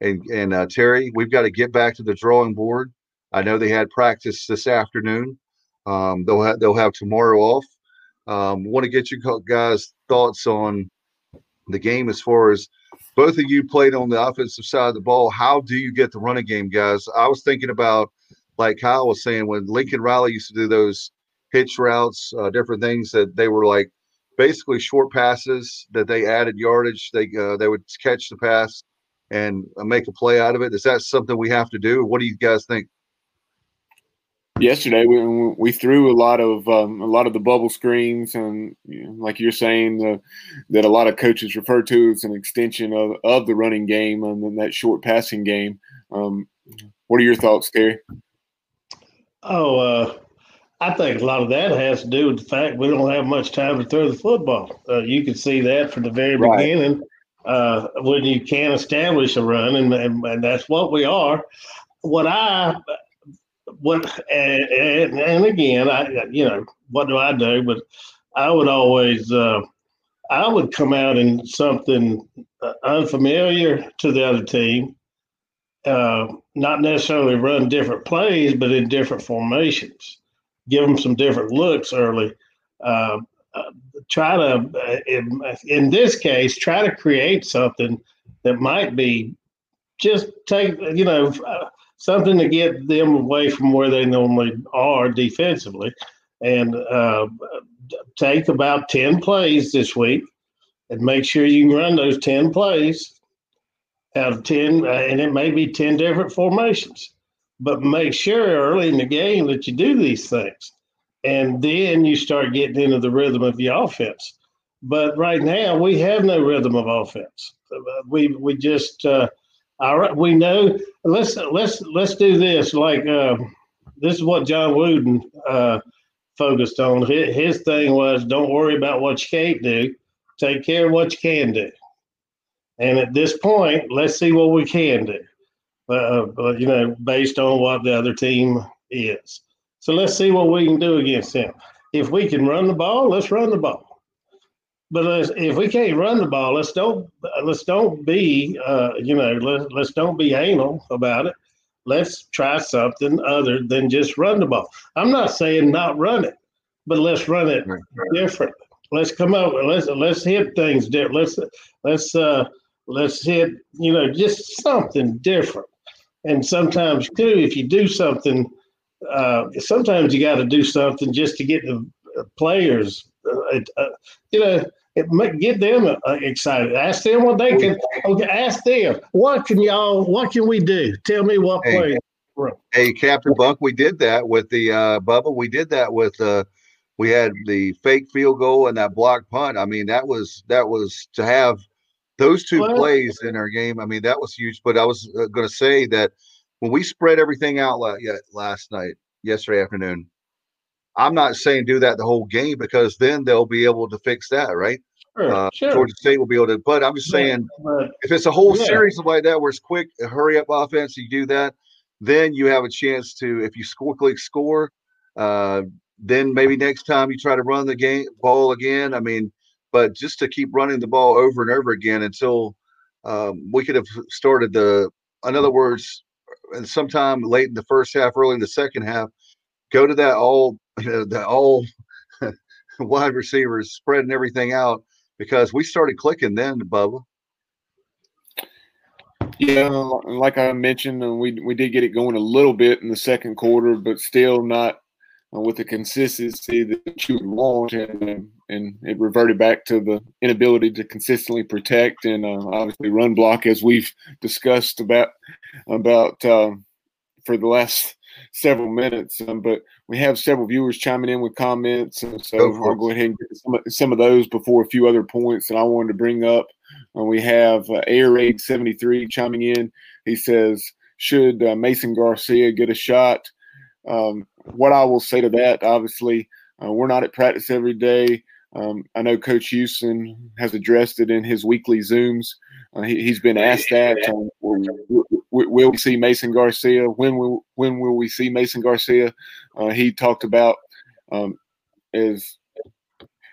and and uh, terry. We've got to get back to the drawing board. I know they had practice this afternoon. Um, they'll have they'll have tomorrow off. Um, want to get you guys thoughts on the game as far as both of you played on the offensive side of the ball. How do you get the running game, guys? I was thinking about, like Kyle was saying, when Lincoln Riley used to do those hitch routes, uh, different things that they were like basically short passes that they added yardage. They uh, they would catch the pass and uh, make a play out of it. Is that something we have to do? What do you guys think?
Yesterday we, we threw a lot of um, a lot of the bubble screens and you know, like you're saying uh, that a lot of coaches refer to as an extension of, of the running game and then that short passing game um, what are your thoughts Terry?
oh uh, I think a lot of that has to do with the fact we don't have much time to throw the football uh, you can see that from the very right. beginning uh, when you can't establish a run and, and, and that's what we are what I what and, and, again, I you know what do I do? But I would always uh, I would come out in something uh, unfamiliar to the other team. Uh, not necessarily run different plays, but in different formations. Give them some different looks early. Uh, uh, try to, uh, in, in this case, try to create something that might be just take, you know, something to get them away from where they normally are defensively. And uh, take about 10 plays this week and make sure you can run those 10 plays out of 10, uh, and it may be 10 different formations. But make sure early in the game that you do these things. And then you start getting into the rhythm of the offense. But right now, we have no rhythm of offense. Uh, we, we just, uh, all right, we know. Let's let's let's do this. Like uh, this is what John Wooden uh, focused on. His, his thing was, don't worry about what you can't do. Take care of what you can do. And at this point, let's see what we can do. uh, you know, based on what the other team is. So let's see what we can do against them. If we can run the ball, let's run the ball. But if we can't run the ball, let's don't let's don't be uh, you know let, let's don't be anal about it. Let's try something other than just run the ball. I'm not saying not run it, but let's run it different. Let's come up. Let's let's hit things different. Let's let's uh, let's hit you know just something different. And sometimes too, if you do something, uh, sometimes you got to do something just to get the players uh, uh, you know, it, get them uh, excited. Ask them what they can. Okay, ask them what can y'all, what can we do? Tell me what hey,
play. Hey, Captain Buck, we did that with the uh, Bubba. We did that with uh, we had the fake field goal and that block punt. I mean, that was that was to have those two well, plays in our game. I mean, that was huge. But I was uh, going to say that when we spread everything out last night, yesterday afternoon, I'm not saying do that the whole game because then they'll be able to fix that, right? Sure, uh, sure. Georgia State will be able to, but I'm just saying yeah, if it's a whole yeah. series like that where it's quick, hurry up offense, you do that, then you have a chance to, if you quickly score, uh, then maybe next time you try to run the game ball again. I mean, but just to keep running the ball over and over again until um, we could have started the, in other words, and sometime late in the first half, early in the second half, go to that all the all [laughs] wide receivers spreading everything out because we started clicking then, Bubba.
Yeah, like I mentioned, uh, we we did get it going a little bit in the second quarter, but still not uh, with the consistency that you would want, and and it reverted back to the inability to consistently protect and uh, obviously run block, as we've discussed about about uh, for the last several minutes. Um, but we have several viewers chiming in with comments, and so I'll go ahead and get some, some of those before a few other points that I wanted to bring up. Uh, we have uh, Air Raid 73 chiming in. He says, Should uh, Mason Garcia get a shot? Um, what I will say to that, obviously, uh, we're not at practice every day. Um, I know Coach Houston has addressed it in his weekly Zooms. Uh, he, has been asked that. Um, will, will, we see Mason Garcia? When will when will we see Mason Garcia? Uh, he talked about um, as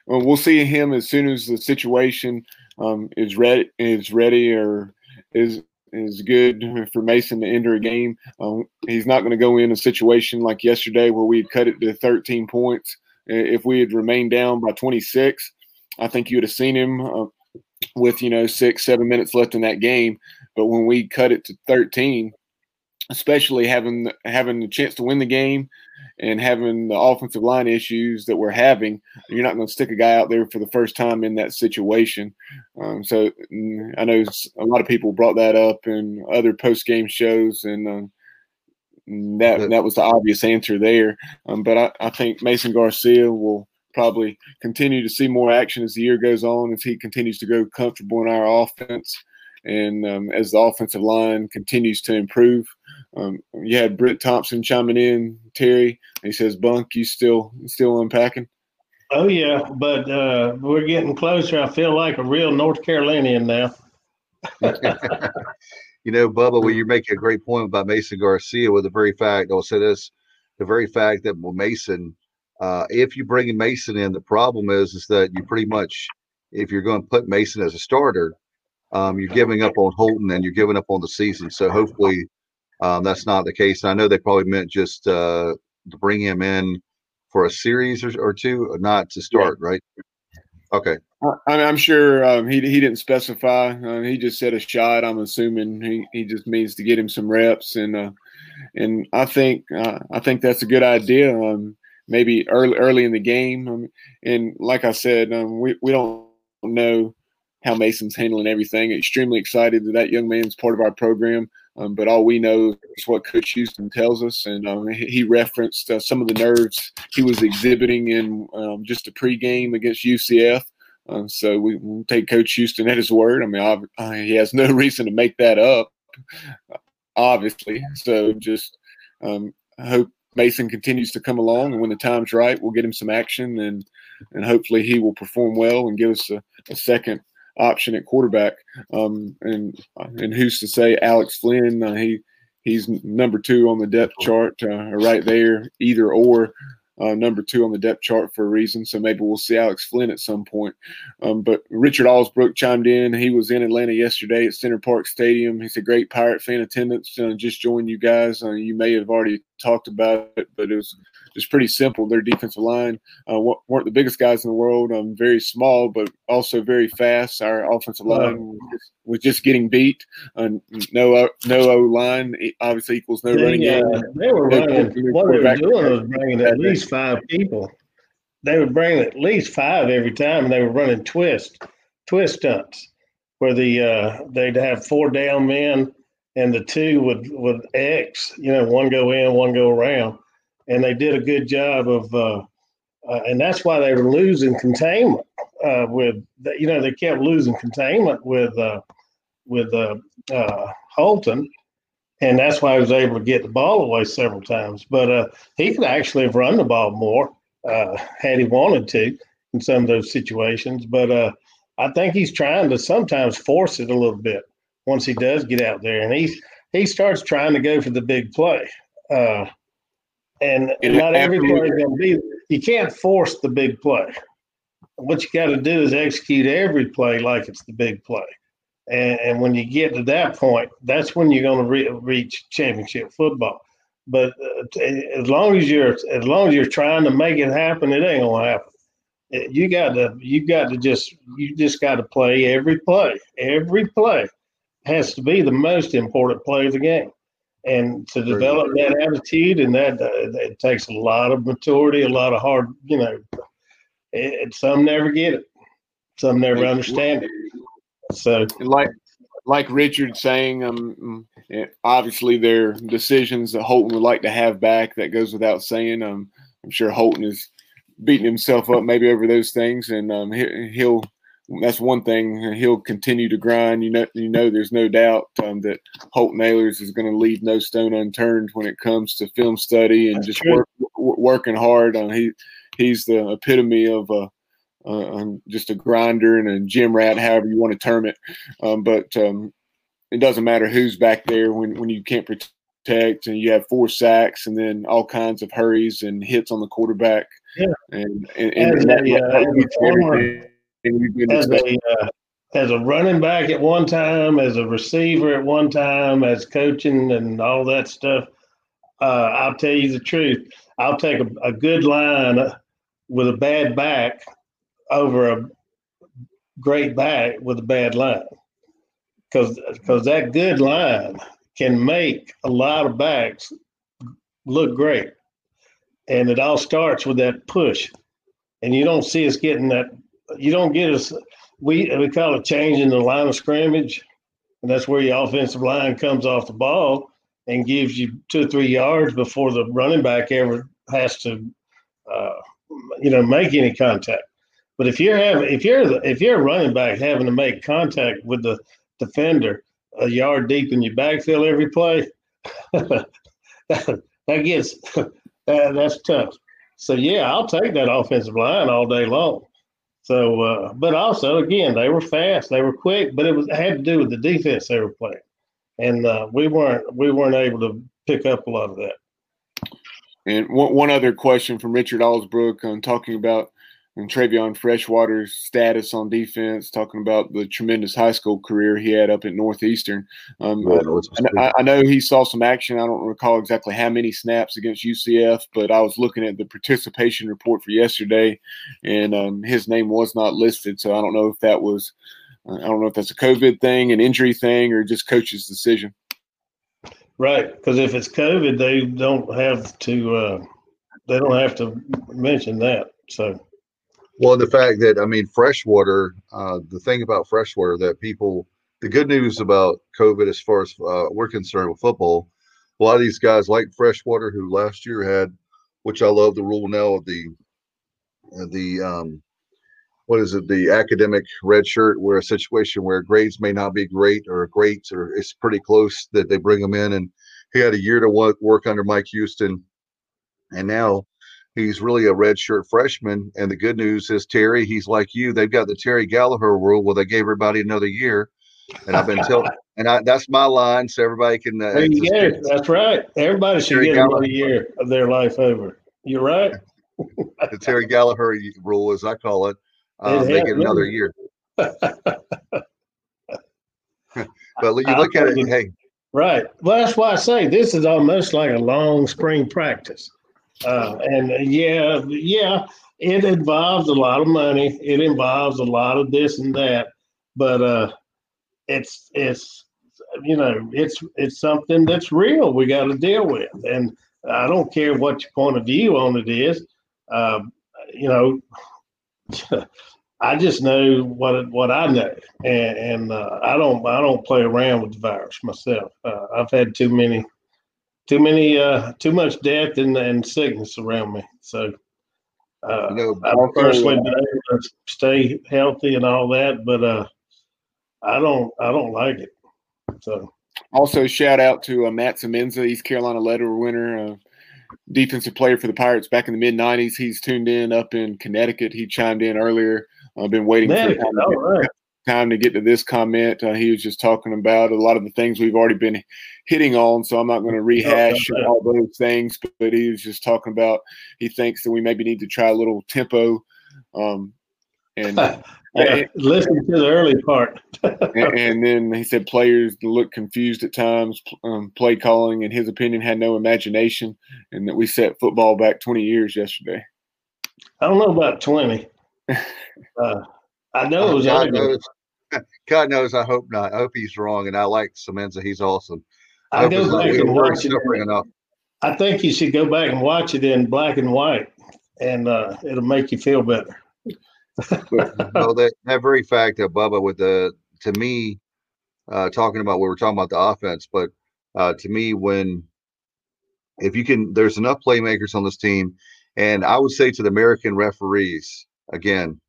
well, we'll see him as soon as the situation um, is ready is ready or is is good for Mason to enter a game. Um, he's not going to go in a situation like yesterday where we cut it to 13 points. If we had remained down by 26, I think you would have seen him uh, with you know six seven minutes left in that game but when we cut it to 13 especially having having the chance to win the game and having the offensive line issues that we're having you're not going to stick a guy out there for the first time in that situation. Um, so mm, i know a lot of people brought that up in other post game shows and um, that that was the obvious answer there. Um, but I, I think mason garcia will probably continue to see more action as the year goes on, as he continues to grow comfortable in our offense, and um, as the offensive line continues to improve. Um, you had Britt Thompson chiming in, Terry. He says, "Bunk, you still still unpacking?"
Oh yeah, but uh, we're getting closer. I feel like a real North Carolinian now. [laughs]
you know, Bubba, well, you're making a great point about Mason Garcia with the very fact, I'll say this, the very fact that well, Mason uh, if you bring Mason in, the problem is is that you pretty much, if you're going to put Mason as a starter, um, you're giving up on Holton and you're giving up on the season. So hopefully um, that's not the case. And I know they probably meant just uh, to bring him in for a series or, or two, not to start, yeah. right? Okay.
I am sure um, he he didn't specify. Uh, he just said a shot. I'm assuming he, he just means to get him some reps, and uh, and I think uh, I think that's a good idea. Um, maybe early early in the game. Um, and like I said, um, we we don't know how Mason's handling everything. Extremely excited that that young man's part of our program. Um, but all we know is what Coach Houston tells us, and um, he referenced uh, some of the nerves he was exhibiting in um, just a pregame against UCF. Um, so we, take Coach Houston at his word. I mean, uh, he has no [laughs] reason to make that up, obviously. So just um, hope Mason continues to come along, and when the time's right, we'll get him some action, and and hopefully he will perform well and give us a, a second option at quarterback. Um, and and who's to say Alex Flynn? Uh, he he's number two on the depth chart, uh, right there, either or uh, number two on the depth chart for a reason. So maybe we'll see Alex Flynn at some point. Um, but Richard Allsbrook chimed in. He was in Atlanta yesterday at Center Parc Stadium. He's a great Pirate fan attendance. Uh, just joined you guys. Uh, you may have already talked about it, but it was just pretty simple. Their defensive line uh, weren't the biggest guys in the world. Um, very small, but also very fast. Our offensive line was just getting beat. Uh, no, no O line obviously equals no
they,
running game.
Uh, they were running. What they were doing was bringing at least five people. They would bring at least five every time, and they were running twist, twist stunts, where the uh, they'd have four down men, and the two would would X. You know, one go in, one go around and they did a good job of, uh, uh, and that's why they were losing containment uh, with, you know, they kept losing containment with uh, with uh, uh, Holton, and that's why he was able to get the ball away several times. But he could actually have run the ball more had he wanted to in some of those situations. But I think he's trying to sometimes force it a little bit once he does get out there, and he he starts trying to go for the big play. Uh, and, not every play is going to be. You can't force the big play. What you got to do is execute every play like it's the big play. And, and when you get to that point, that's when you're going to re- reach championship football. But uh, as long as you're as long as you're trying to make it happen, it ain't gonna happen. It, you got to you got to just you just got to play every play. Every play has to be the most important play of the game and to develop that attitude and that uh, it takes a lot of maturity a lot of hard you know it, some never get it. Some never understand it. So
like like richard saying um obviously there are decisions that holton would like to have back that goes without saying. Um i'm sure holton is beating himself up maybe over those things and um he, he'll that's one thing. He'll continue to grind. You know, you know, there's no doubt um, that Holt Ahlers is going to leave no stone unturned when it comes to film study and that's just work, working hard. Uh, he he's the epitome of a, uh, just a grinder and a gym rat, however you want to term it. Um, but um, it doesn't matter who's back there when when you can't protect and you have four sacks and then all kinds of hurries and hits on the quarterback.
Yeah,
and and, and, and that,
uh, as a, uh, as a running back at one time, as a receiver at one time, as coaching and all that stuff. Uh, I'll tell you the truth. I'll take a, a good line with a bad back over a great back with a bad line, because because that good line can make a lot of backs look great, and it all starts with that push. And you don't see us getting that you don't get us. We we call it changing the line of scrimmage, and that's where your offensive line comes off the ball and gives you two or three yards before the running back ever has to, uh, you know, make any contact. But if you're having, if you're the, if you're a running back having to make contact with the defender a yard deep in your backfield every play, that, [laughs] that gets [laughs] that, that's tough. So yeah, I'll take that offensive line all day long. So, uh, but also again, they were fast, they were quick, but it was it had to do with the defense they were playing, and uh, we weren't we weren't able to pick up a lot of that.
And one, one other question from Richard Allsbrook on talking about and Travion Freshwater's status on defense, talking about the tremendous high school career he had up at Northeastern. Um, I, I, know he saw some action. I don't recall exactly how many snaps against UCF, but I was looking at the participation report for yesterday, and um, his name was not listed. So I don't know if that was, uh, I don't know if that's a COVID thing, an injury thing, or just coach's decision.
Right, because if it's COVID, they don't have to. Uh, they don't have to mention that. So.
Well, the fact that I mean, freshwater. Uh, the thing about freshwater that people, the good news about COVID, as far as uh, we're concerned with football, a lot of these guys like freshwater who last year had, which I love the rule now of the, the um, what is it, the academic red shirt, where a situation where grades may not be great or great or it's pretty close that they bring them in, and he had a year to work, work under Mike Houston, and now He's really a redshirt freshman. And the good news is Terry, he's like you. They've got the Terry Gallagher rule where they gave everybody another year. And I've been telling [laughs] and I, that's my line, so everybody can.
Uh, there you go. That's right. Everybody should Terry get Gallagher. another year of their life over. You're right. [laughs]
the Terry Gallagher rule, as I call it, um, they get another year. [laughs] but you look at it, hey.
Right. Well, that's why I say this is almost like a long spring practice. Uh, and uh, yeah, yeah, it involves a lot of money. It involves a lot of this and that, but uh, it's it's you know it's it's something that's real. We got to deal with, and I don't care what your point of view on it is. Uh, you know, [laughs] I just know what what I know, and, and uh, I don't I don't play around with the virus myself. Uh, I've had too many too many uh, too much death and, and sickness around me. So uh, you know, I've personally been able to stay healthy and all that, but uh, I don't I don't like it. So
also shout out to uh, Matt Semenza, East Carolina letter winner, uh, defensive player for the Pirates back in the mid '90s. He's tuned in up in Connecticut. He chimed in earlier. I've been waiting for time to, right. Time to, get to this comment. Uh, he was just talking about a lot of the things we've already been hitting on, so I'm not going to rehash oh, all those things. But he was just talking about he thinks that we maybe need to try a little tempo. Um, and [laughs]
yeah, [laughs] listen to the early part. [laughs]
and, and, then he said players look confused at times. Um, play calling, in his opinion, had no imagination, and that we set football back 20 years yesterday.
I don't know about 20. Uh, I know was
God knows, [laughs] God knows. I hope not. I hope he's wrong, and I like Semenza. He's awesome.
I, I go back and watch it. Enough. I think you should go back and watch it in black and white, and uh, it'll make you feel better.
well, [laughs] that, that very fact that Bubba with the to me, uh, talking about we were talking about the offense, but uh, to me, when if you can, there's enough playmakers on this team, and I would say to the American referees again,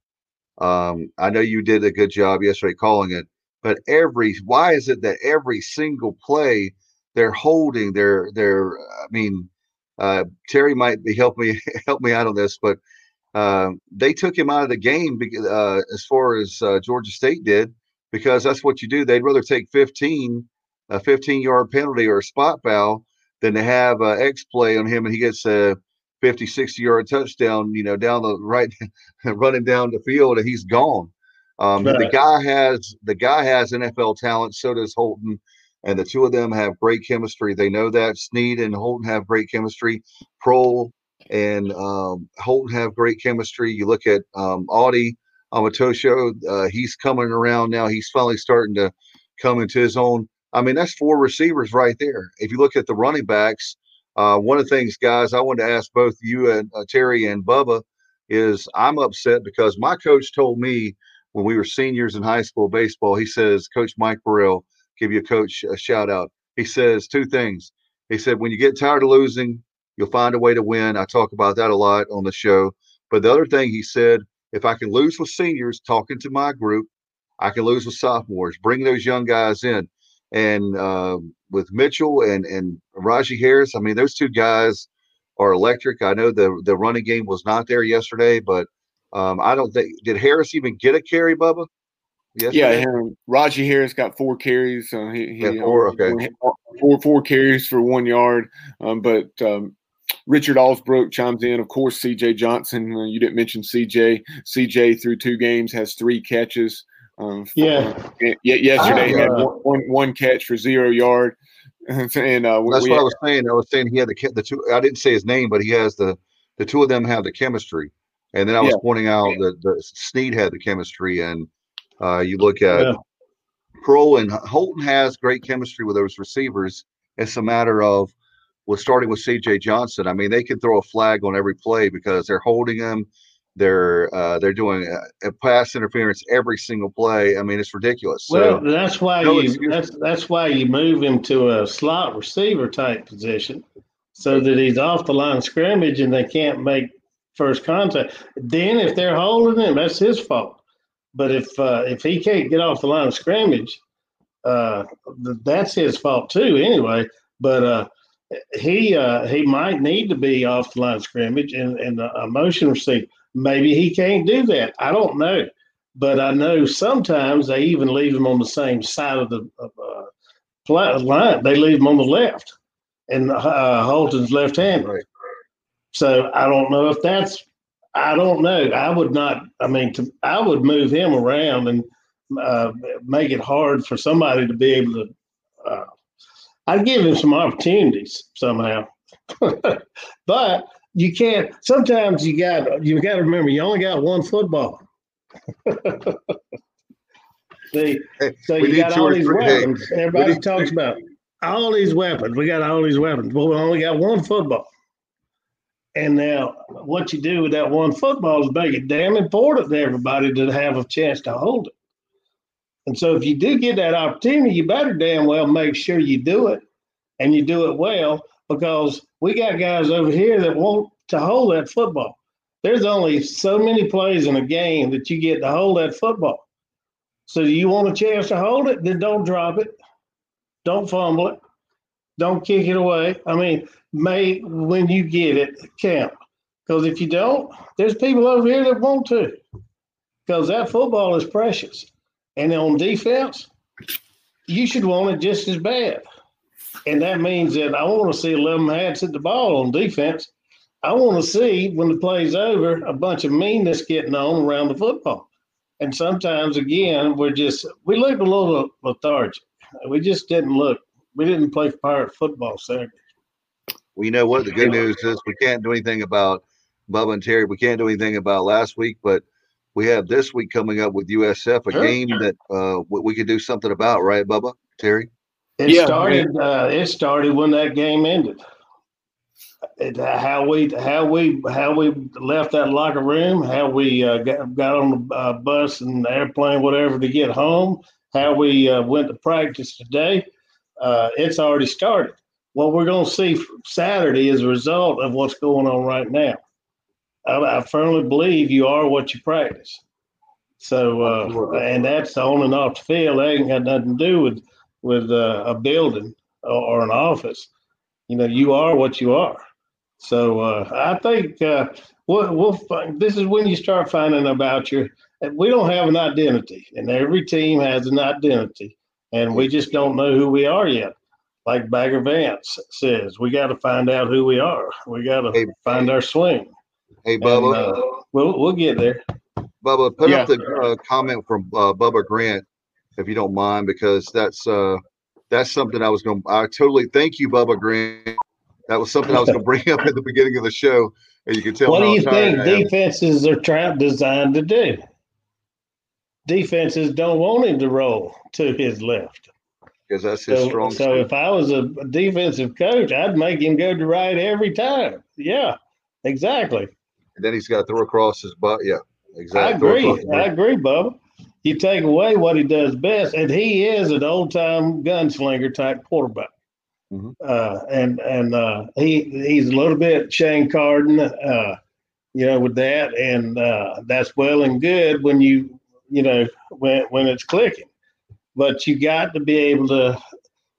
um, I know you did a good job yesterday calling it, but every why is it that every single play they're holding, they're they're I mean, uh, Terry might be help me [laughs] help me out on this, but uh, they took him out of the game because, uh, as far as uh, Georgia State did because that's what you do. They'd rather take 15, a 15 yard penalty or a spot foul than to have an X play on him and he gets a 50, 60 yard touchdown, you know, down the right, [laughs] running down the field and he's gone. Um, right. The guy has the guy has NFL talent. So does Holton, and the two of them have great chemistry. They know that Snead and Holton have great chemistry. Proehl and um, Holton have great chemistry. You look at um, Audie Omotosho, uh, he's coming around now. He's finally starting to come into his own. I mean, that's four receivers right there. If you look at the running backs, uh, one of the things, guys, I wanted to ask both you and uh, Terry and Bubba is I'm upset because my coach told me when we were seniors in high school baseball, he says, Coach Mike Burrell, give you a coach a shout out. He says two things. He said, when you get tired of losing, You'll find a way to win. I talk about that a lot on the show. But the other thing he said, if I can lose with seniors, talking to my group, I can lose with sophomores. Bring those young guys in. And uh, with Mitchell and and Rahjai Harris, I mean, those two guys are electric. I know the the running game was not there yesterday, but um, I don't think did Harris even get a carry, Bubba?
Yesterday? Yeah, Rahjai Harris got four carries. Uh, he, he
yeah, four, okay.
four four carries for one yard. Um, but um, Richard Alsbrook chimes in. Of course, CJ Johnson. Uh, you didn't mention CJ. CJ through two games has three catches.
Um, for, yeah.
Uh, yesterday had uh, one, one, one catch for zero yard. [laughs] and uh,
that's what I was saying. I was saying he had the the two. I didn't say his name, but he has the the two of them have the chemistry. And then I was yeah. pointing out that the Snead had the chemistry, and uh, you look at yeah. Proehl and Holton has great chemistry with those receivers. It's a matter of with starting with CJ Johnson. I mean, they can throw a flag on every play because they're holding him. They're uh, they're doing a, a, pass interference every single play. I mean, it's ridiculous.
Well, so, that's why no you that's that's why you move him to a slot receiver type position, so that he's off the line of scrimmage and they can't make first contact. Then, if they're holding him, that's his fault. But if uh, if he can't get off the line of scrimmage, uh, that's his fault too. Anyway, but uh, he uh, he might need to be off the line of scrimmage and, and a motion receiver. Maybe he can't do that. I don't know. But I know sometimes they even leave him on the same side of the uh, line. They leave him on the left, and uh, Holton's left-handed. Right. So I don't know if that's. I don't know. I would not. I mean, to, I would move him around and uh, make it hard for somebody to be able to. Uh, I'd give him some opportunities somehow, [laughs] but you can't. Sometimes you got you got to remember you only got one football. [laughs] See, so you got all these weapons. Everybody talks about all these weapons. We got all these weapons. but we only got one football. And now, what you do with that one football is make it damn important to everybody to have a chance to hold it. And so, if you do get that opportunity, you better damn well make sure you do it and you do it well because we got guys over here that want to hold that football. There's only so many plays in a game that you get to hold that football. So, you want a chance to hold it? Then don't drop it. Don't fumble it. Don't kick it away. I mean, may when you get it count. Because if you don't, there's people over here that want to. Because that football is precious. And on defense, you should want it just as bad. And that means that I want to see 11 hats at the ball on defense. I want to see when the play's over a bunch of meanness getting on around the football. And sometimes, again, we're just, we looked a little lethargic. We just didn't look, we didn't play pirate football Saturday.
Well, you know what? The good news is we can't do anything about Bubba and Terry. We can't do anything about last week, but we have this week coming up with USF, a sure. game that uh, we could do something about, right, Bubba, Terry?
It yeah, started. Uh, it started when that game ended. It, uh, how we how we how we left that locker room, how we uh, got, got on the uh, bus and the airplane, whatever, to get home. How we uh, went to practice today. it's already started what we're going to see Saturday is a result of what's going on right now. I, I firmly believe you are what you practice. So, uh, and that's on and off the field. That ain't got nothing to do with with uh, a building or, or, an office. You know, you are what you are. So, uh, I think uh, we'll, we'll find, this is when you start finding about your. We don't have an identity, and every team has an identity, and we just don't know who we are yet like Bagger Vance says, we got to find out who we are. We got to hey, find our swing.
Hey, Bubba.
And, uh, we'll we'll get there.
Bubba, put yeah. up the uh, comment from uh, Bubba Grant, if you don't mind, because that's uh, that's something I was going. to I totally thank you, Bubba Grant. That was something I was going [laughs] to bring up at the beginning of the show, and you can tell.
What do you think defenses are trying designed to do? Defenses don't want him to roll to his left
because that's his
so,
strong.
So if I was a defensive coach, I'd make him go to right every time. Yeah, exactly.
And then he's got to throw across his butt. Yeah, exactly.
I agree. I agree, Bubba. You take away what he does best, and he is an old time gunslinger type quarterback. Mm-hmm. Uh, and and uh, he he's a little bit Shane Carden, uh, you know, with that, and uh, that's well and good when you you know when when it's clicking but you got to be able to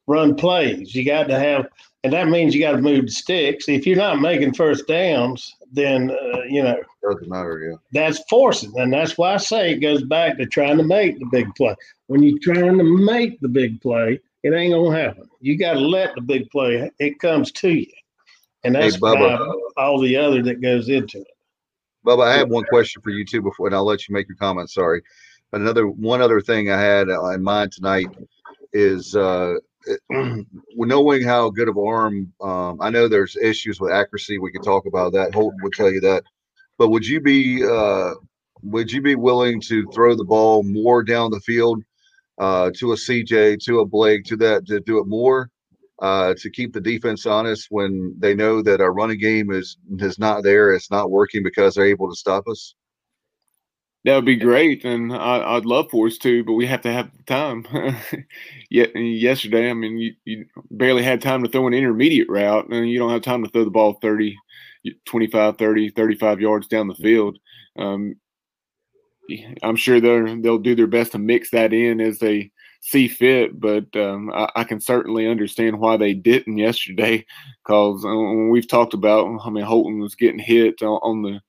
run plays. You got to have, and that means you got to move the sticks. If you're not making first downs, then uh, you know
doesn't matter. Yeah,
that's forcing, and that's why I say it goes back to trying to make the big play. When you're trying to make the big play, it ain't gonna happen. You got to let the big play. It comes to you, and that's hey, Bubba, all the other that goes into it.
Bubba, I have one question for you too before, and I'll let you make your comment. Sorry but another one other thing I had in mind tonight is uh, knowing how good of arm. Um, I know there's issues with accuracy. We can talk about that. Holton would tell you that. But would you be uh, would you be willing to throw the ball more down the field uh, to a CJ, to a Blake, to that to do it more uh, to keep the defense honest when they know that our running game is is not there, it's not working because they're able to stop us?
That would be great, and I, would love for us to, but we have to have time. [laughs] Yet yesterday, I mean, you, you, barely had time to throw an intermediate route, and you don't have time to throw the ball 30, 25, 30, 35 yards down the field. Um, I'm sure they'll they'll do their best to mix that in as they see fit, but um, I, I, can certainly understand why they didn't yesterday, because uh, we've talked about, I mean, Holton was getting hit on, on the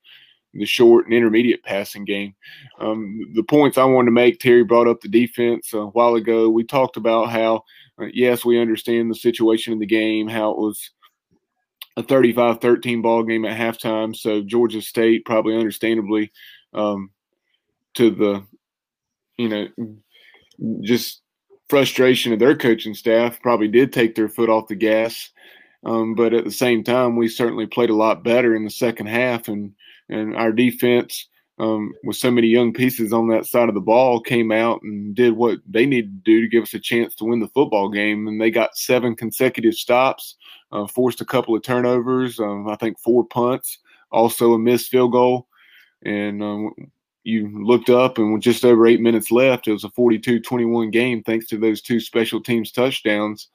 the short and intermediate passing game. Um, the points I wanted to make, Terry brought up the defense a while ago. We talked about how, uh, yes, we understand the situation in the game, how it was a 35-13 ball game at halftime. So Georgia State probably understandably um, to the, you know, just frustration of their coaching staff probably did take their foot off the gas. Um, but at the same time, we certainly played a lot better in the second half, and and our defense, um, with so many young pieces on that side of the ball, came out and did what they needed to do to give us a chance to win the football game. And they got seven consecutive stops, uh, forced a couple of turnovers, um, I think four punts, also a missed field goal, and um, you looked up and with just over eight minutes left, it was a 42-21 game thanks to those two special teams touchdowns.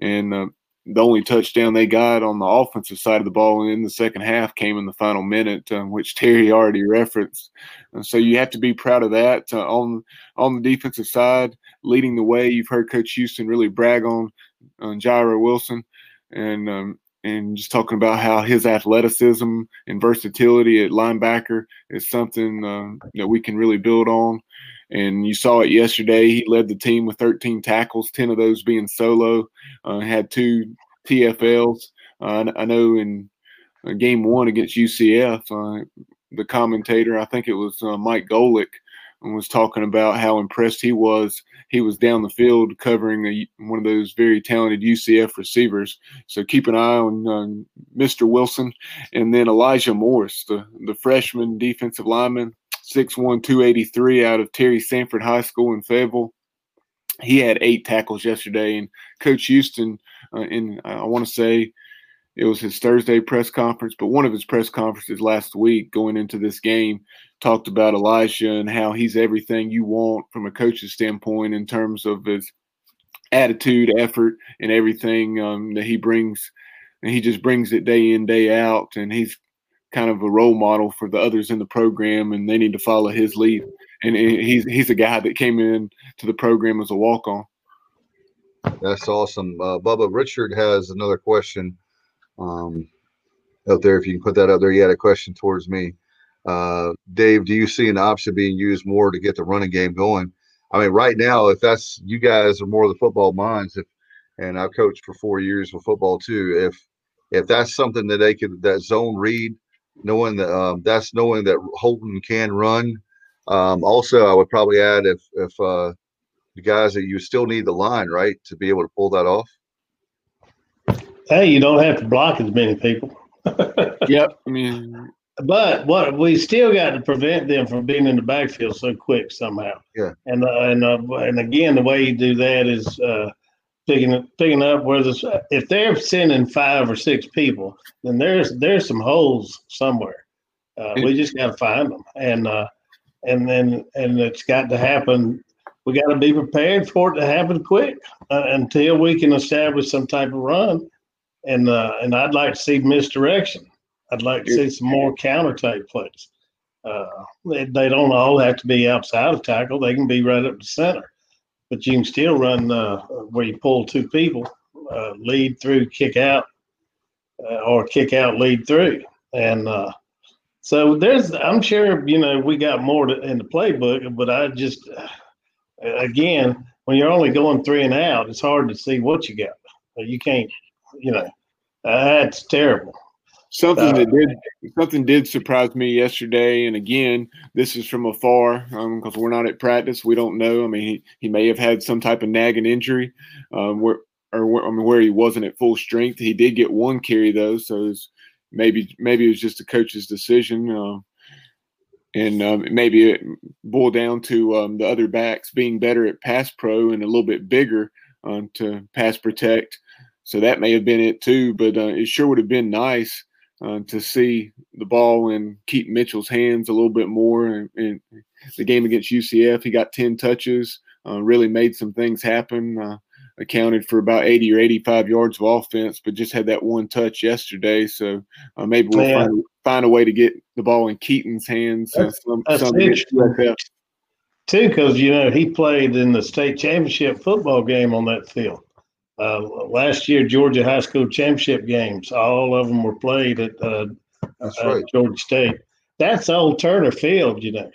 And uh, the only touchdown they got on the offensive side of the ball in the second half came in the final minute, uh, which Terry already referenced. And so you have to be proud of that. Uh, on on the defensive side, leading the way, you've heard Coach Houston really brag on, on Jairo Wilson, and um, and just talking about how his athleticism and versatility at linebacker is something uh, that we can really build on. And you saw it yesterday. He led the team with 13 tackles, 10 of those being solo. Uh, had two TFLs. Uh, I know in uh, game one against UCF, uh, the commentator, I think it was uh, Mike Golic, was talking about how impressed he was. He was down the field covering a, one of those very talented UCF receivers. So keep an eye on uh, Mr. Wilson. And then Elijah Morris, the, the freshman defensive lineman, 6'1, 283 out of Terry Sanford High School in Fayetteville. He had eight tackles yesterday. And Coach Houston, uh, in I want to say it was his Thursday press conference, but one of his press conferences last week going into this game talked about Elijah and how he's everything you want from a coach's standpoint in terms of his attitude, effort, and everything um, that he brings. And he just brings it day in, day out. And he's kind of a role model for the others in the program, and they need to follow his lead. And he's he's a guy that came in to the program as a walk on.
That's awesome, uh, Bubba. Richard has another question um, out there. If you can put that up there, he had a question towards me. Uh, Dave, do you see an option being used more to get the running game going? I mean, right now, if that's you guys are more of the football minds, if and I've coached for four years with football too. If if that's something that they could that zone read knowing that um, that's knowing that Holton can run. Um, also, I would probably add if if uh, the guys that you still need the line right to be able to pull that off.
Hey, you don't have to block as many people. [laughs]
yep. I mean,
but what we still got to prevent them from being in the backfield so quick somehow.
Yeah.
And uh, and uh, and again, the way you do that is uh, picking picking up where this if they're sending five or six people, then there's there's some holes somewhere. Uh, we just got to find them, and uh, and then and it's got to happen. We got to be prepared for it to happen quick uh, until we can establish some type of run. And uh, and I'd like to see misdirection. I'd like to see some more counter type plays. Uh, they, they don't all have to be outside of tackle; they can be right up the center but you can still run uh, where you pull two people, uh, lead through, kick out, uh, or kick out, lead through, and uh, so there's. I'm sure you know we got more to, in the playbook, but I just uh, again when you're only going three and out, it's hard to see what you got. You can't, you know, that's terrible.
Something that did something did surprise me yesterday, and again, this is from afar because um, we're not at practice. We don't know. I mean, he, he may have had some type of nagging injury, um, where or where, I mean, where he wasn't at full strength. He did get one carry though, so maybe maybe it was just a coach's decision, uh, and um, maybe it boiled down to um, the other backs being better at pass pro and a little bit bigger uh, to pass protect. So that may have been it too, but uh, it sure would have been nice uh, to see the ball in Keaton Mitchell's hands a little bit more. And, and the game against UCF, he got 10 touches, uh, really made some things happen, uh, accounted for about 80 or 85 yards of offense, but just had that one touch yesterday. So uh, maybe we'll find, find, a way to get the ball in Keaton's hands. Uh,
that's, some, that's some Too, because, you know, he played in the state championship football game on that field. Uh, last year, Georgia high school championship games, all of them were played at, uh,
right.
Georgia State. that's old Turner Field, you know.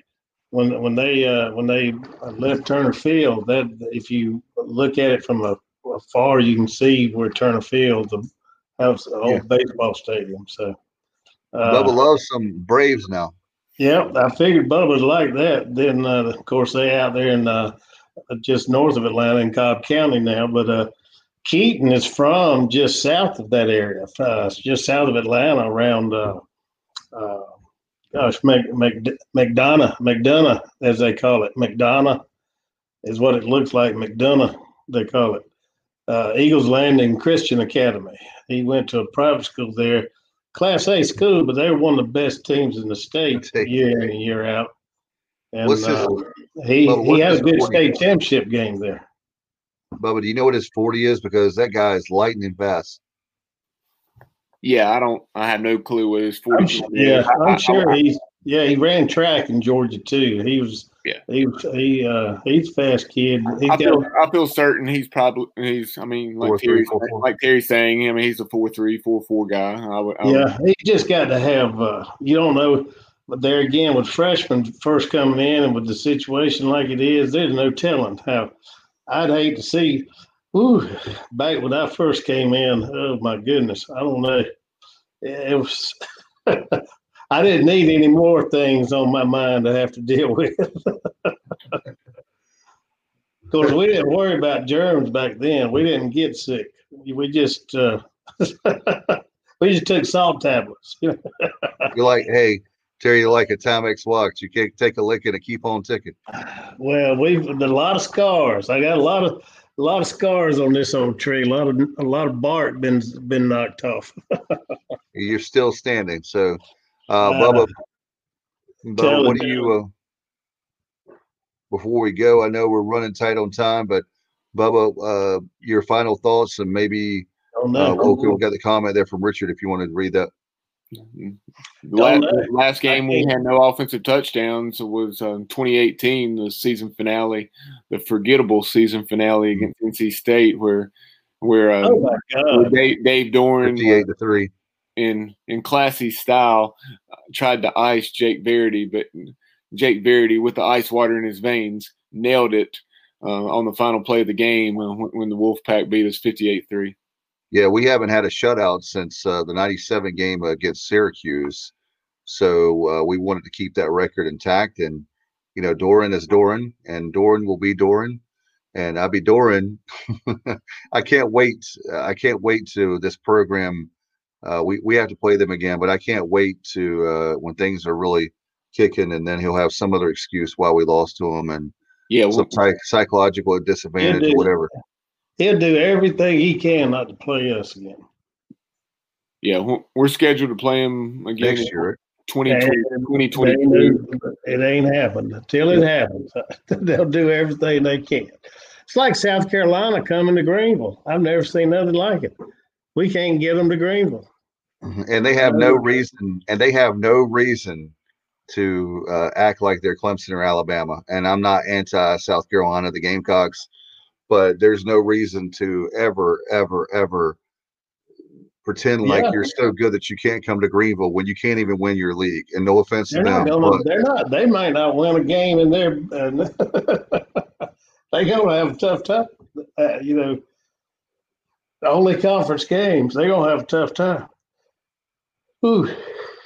When when they uh, when they left Turner Field, that if you look at it from a, afar, you can see where Turner Field, the house, the old yeah. baseball stadium. So,
uh, Bubba loves some Braves now.
Yeah, I figured Bubba's like that. Then, uh, of course, they out there in uh, just north of Atlanta in Cobb County now. But uh, Keaton is from just south of that area, uh, just south of Atlanta, around uh, uh, gosh, Mc, Mc, McDonough, McDonough, as they call it. McDonough is what it looks like. McDonough, they call it. Uh, Eagles Landing Christian Academy. He went to a private school there Class A school, but they were one of the best teams in the state year in and year out. And uh, he he has a good state championship game there.
Bubba, do you know what his 40 is? Because that guy is lightning fast.
Yeah, I don't. I have no clue what his 40
I'm, Yeah, I'm sure he's. Yeah, he ran track in Georgia too. He was
yeah,
he was. he uh he's fast kid. He's I
feel got, I feel certain he's probably he's. I mean, like four, Terry, three, four, like Terry's saying, I mean, he's a four three four four guy. I would, I
yeah, would. he just got to have. uh You don't know, but there again, with freshmen first coming in and with the situation like it is, there's no telling how. I'd hate to see. Ooh, back when I first came in, oh my goodness, I don't know. It was. [laughs] I didn't need any more things on my mind to have to deal [laughs] with. Of course, we didn't worry about germs back then. We didn't get sick. We just uh, [laughs] we just took salt tablets.
you're like, hey, Terry, like a Timex watch. You can't take a lick and keep on ticking.
Well, we've a lot of scars. I got a lot of a lot of scars on this old tree. A lot of a lot of bark been been knocked off. [laughs]
you're still standing, so uh, Bubba, Bubba what do you? Uh, before we go, I know we're running tight on time, but Bubba, uh, your final thoughts and maybe oh, no. uh, okay, we got the comment there from Richard. If you wanted to read that.
Last, last, game we had no offensive touchdowns. It was uh, 2018, the season finale, the forgettable season finale against NC State, where where, uh, oh where Dave, Dave Doeren
58 to three
in in classy style, uh, tried to ice Jake Verity, but Jake Verity, with the ice water in his veins, nailed it uh, on the final play of the game when, when the Wolfpack beat us 58-3.
Yeah, we haven't had a shutout since uh, the 97 game against Syracuse. So uh, we wanted to keep that record intact. And, you know, Doeren is Doeren, and Doeren will be Doeren. And I'll be Doeren. [laughs] I can't wait. I can't wait to this program uh, we we have to play them again. But I can't wait to uh, when things are really kicking, and then he'll have some other excuse why we lost to him, and
yeah,
some psych- psychological disadvantage or whatever.
He'll do everything he can not to play us again.
Yeah, we're scheduled to play him again
next year.
2020,
It ain't happened until it happens. [laughs] They'll do everything they can. It's like South Carolina coming to Greenville. I've never seen nothing like it. We can't get them to Greenville.
Mm-hmm. and they have no reason and they have no reason to uh, act like they're Clemson or Alabama. And I'm not anti South Carolina, the Gamecocks, but there's no reason to ever, ever, ever pretend yeah. like you're so good that you can't come to Greenville when you can't even win your league. And no offense
they're
to them,
gonna, they're not. They might not win a game in there. Uh, [laughs] they gonna have a tough time. Uh, you know, the only conference games. They're gonna have a tough time. Ooh.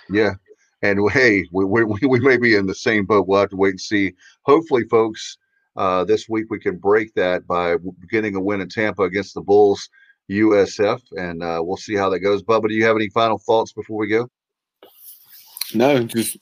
Yeah. And hey, we, we, we may be in the same boat. We'll have to wait and see. Hopefully, folks, uh, this week we can break that by getting a win in Tampa against the Bulls USF, and uh, we'll see how that goes. Bubba, do you have any final thoughts before we go?
No, just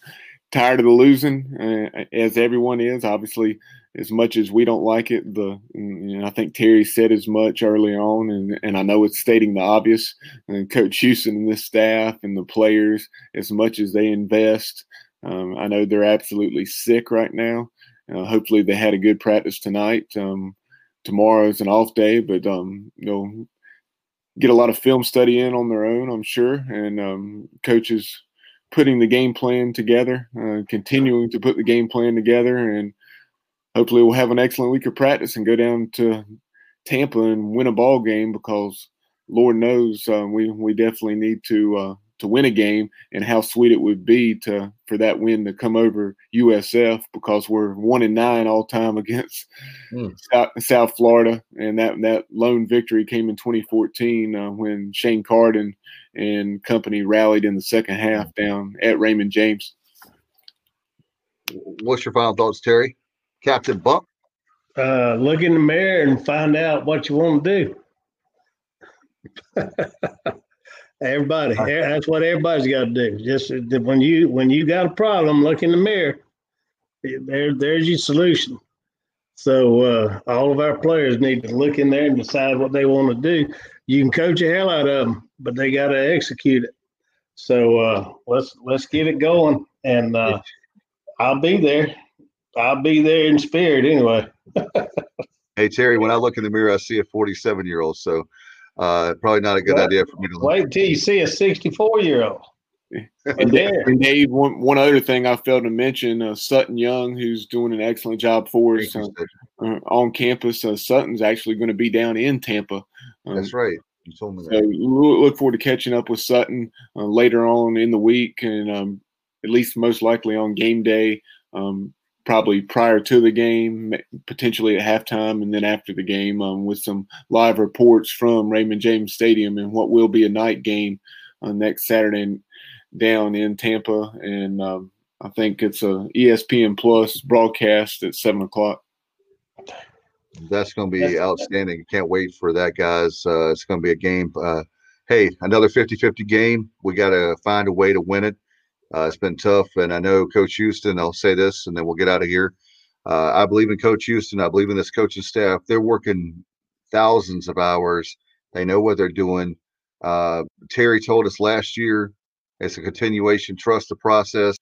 tired of the losing, uh, as everyone is. Obviously, as much as we don't like it, the know, I think Terry said as much early on, and, and I know it's stating the obvious. And Coach Houston and this staff and the players, as much as they invest, um, I know they're absolutely sick right now. Uh, hopefully, they had a good practice tonight. Um, tomorrow is an off day, but um, they'll get a lot of film study in on their own, I'm sure. And um, coaches putting the game plan together, uh, continuing to put the game plan together, and hopefully we'll have an excellent week of practice and go down to Tampa and win a ball game because Lord knows uh, we we definitely need to uh, to win a game, and how sweet it would be to for that win to come over USF because we're one and nine all time [laughs] against mm. South, South, Florida, and that that lone victory came in 2014 uh, when Shane Carden and company rallied in the second half down at Raymond James.
What's your final thoughts, Terry? Captain Buck?
Uh, look in the mirror and find out what you want to do. [laughs] Everybody, that's what everybody's got to do. Just when you when you got a problem, look in the mirror. There, there's your solution. So uh, all of our players need to look in there and decide what they want to do. You can coach the hell out of them, but they got to execute it. So uh, let's let's get it going, and uh, I'll be there. I'll be there in spirit anyway. [laughs]
hey Terry, when I look in the mirror, I see a 47 year old. So uh, probably not a good idea for me to
look. wait until you see a 64 year old. [laughs]
and, and Dave, one, one other thing I failed to mention, uh, Sutton Young, who's doing an excellent job for us uh, uh, on campus. Uh, Sutton's actually going to be down in Tampa.
Um, That's right. You told me
that. So look forward to catching up with Sutton uh, later on in the week, and um, at least most likely on game day. Um, probably prior to the game, potentially at halftime, and then after the game um, with some live reports from Raymond James Stadium and what will be a night game uh, next Saturday down in Tampa. And um, I think it's a ESPN Plus broadcast at seven o'clock.
That's going to be outstanding. Can't wait for that, guys. Uh, it's going to be a game. Uh, hey, another 50 50 game. We got to find a way to win it. Uh, it's been tough, and I know Coach Houston. I'll say this, and then we'll get out of here. Uh, I believe in Coach Houston. I believe in this coaching staff. They're working thousands of hours. They know what they're doing. Uh, Terry told us last year it's a continuation. Trust the process.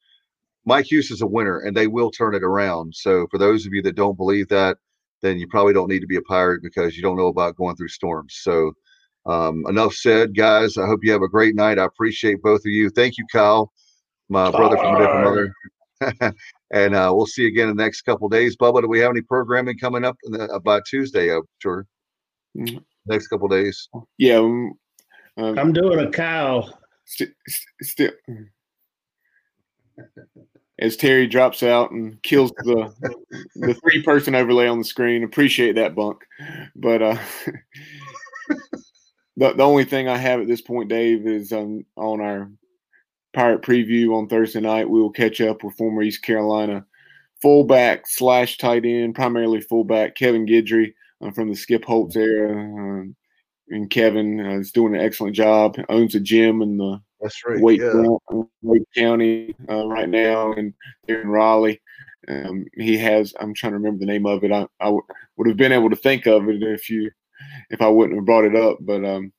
Mike Houston's a winner, and they will turn it around. So, for those of you that don't believe that, then you probably don't need to be a pirate because you don't know about going through storms. So, um, enough said, guys. I hope you have a great night. I appreciate both of you. Thank you, Kyle my brother from a different mother. [laughs] and uh, we'll see you again in the next couple days. Bubba, do we have any programming coming up the, uh, by Tuesday? I'm sure. Mm-hmm. Next couple days.
Yeah. Um,
um, I'm doing a cow.
St- st- as Terry drops out and kills the the three person overlay on the screen, appreciate that bunk. But uh, [laughs] the the only thing I have at this point, Dave, is um, on our Pirate preview on Thursday night. We will catch up with former East Carolina fullback slash tight end, primarily fullback Kevin Guidry uh, from the Skip Holtz era. Uh, and Kevin uh, is doing an excellent job. Owns a gym in the
that's right,
Wake, yeah. Wake County uh, right now, and in Raleigh. Um, he has. I'm trying to remember the name of it. I, I w- would have been able to think of it if you, if I wouldn't have brought it up. But um,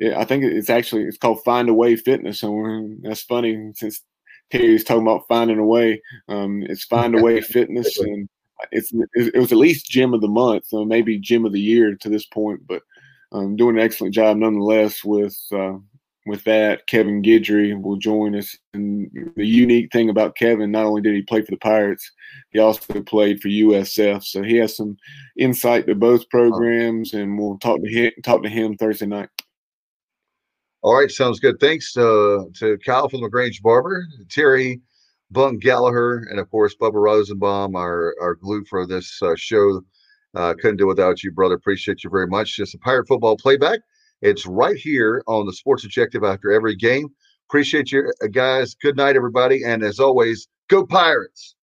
I think it's actually it's called Find a Way Fitness, and that's funny since Terry's talking about finding a way. Um, it's Find a Way Fitness, and it's it was at least Gym of the Month, or maybe Gym of the Year to this point, but um, doing an excellent job nonetheless with uh, with that. Kevin Guidry will join us, and the unique thing about Kevin, not only did he play for the Pirates, he also played for USF, so he has some insight to both programs, and we'll talk to him talk to him Thursday night.
All right, sounds good. Thanks uh, to Kyle from LaGrange Barber, Terry Bunk Gallagher, and of course Bubba Rosenbaum, our our glue for this uh, show. Uh, couldn't do without you, brother. Appreciate you very much. Just a Pirate football playback. It's right here on the Sports Objective after every game. Appreciate you uh, guys. Good night, everybody. And as always, go Pirates.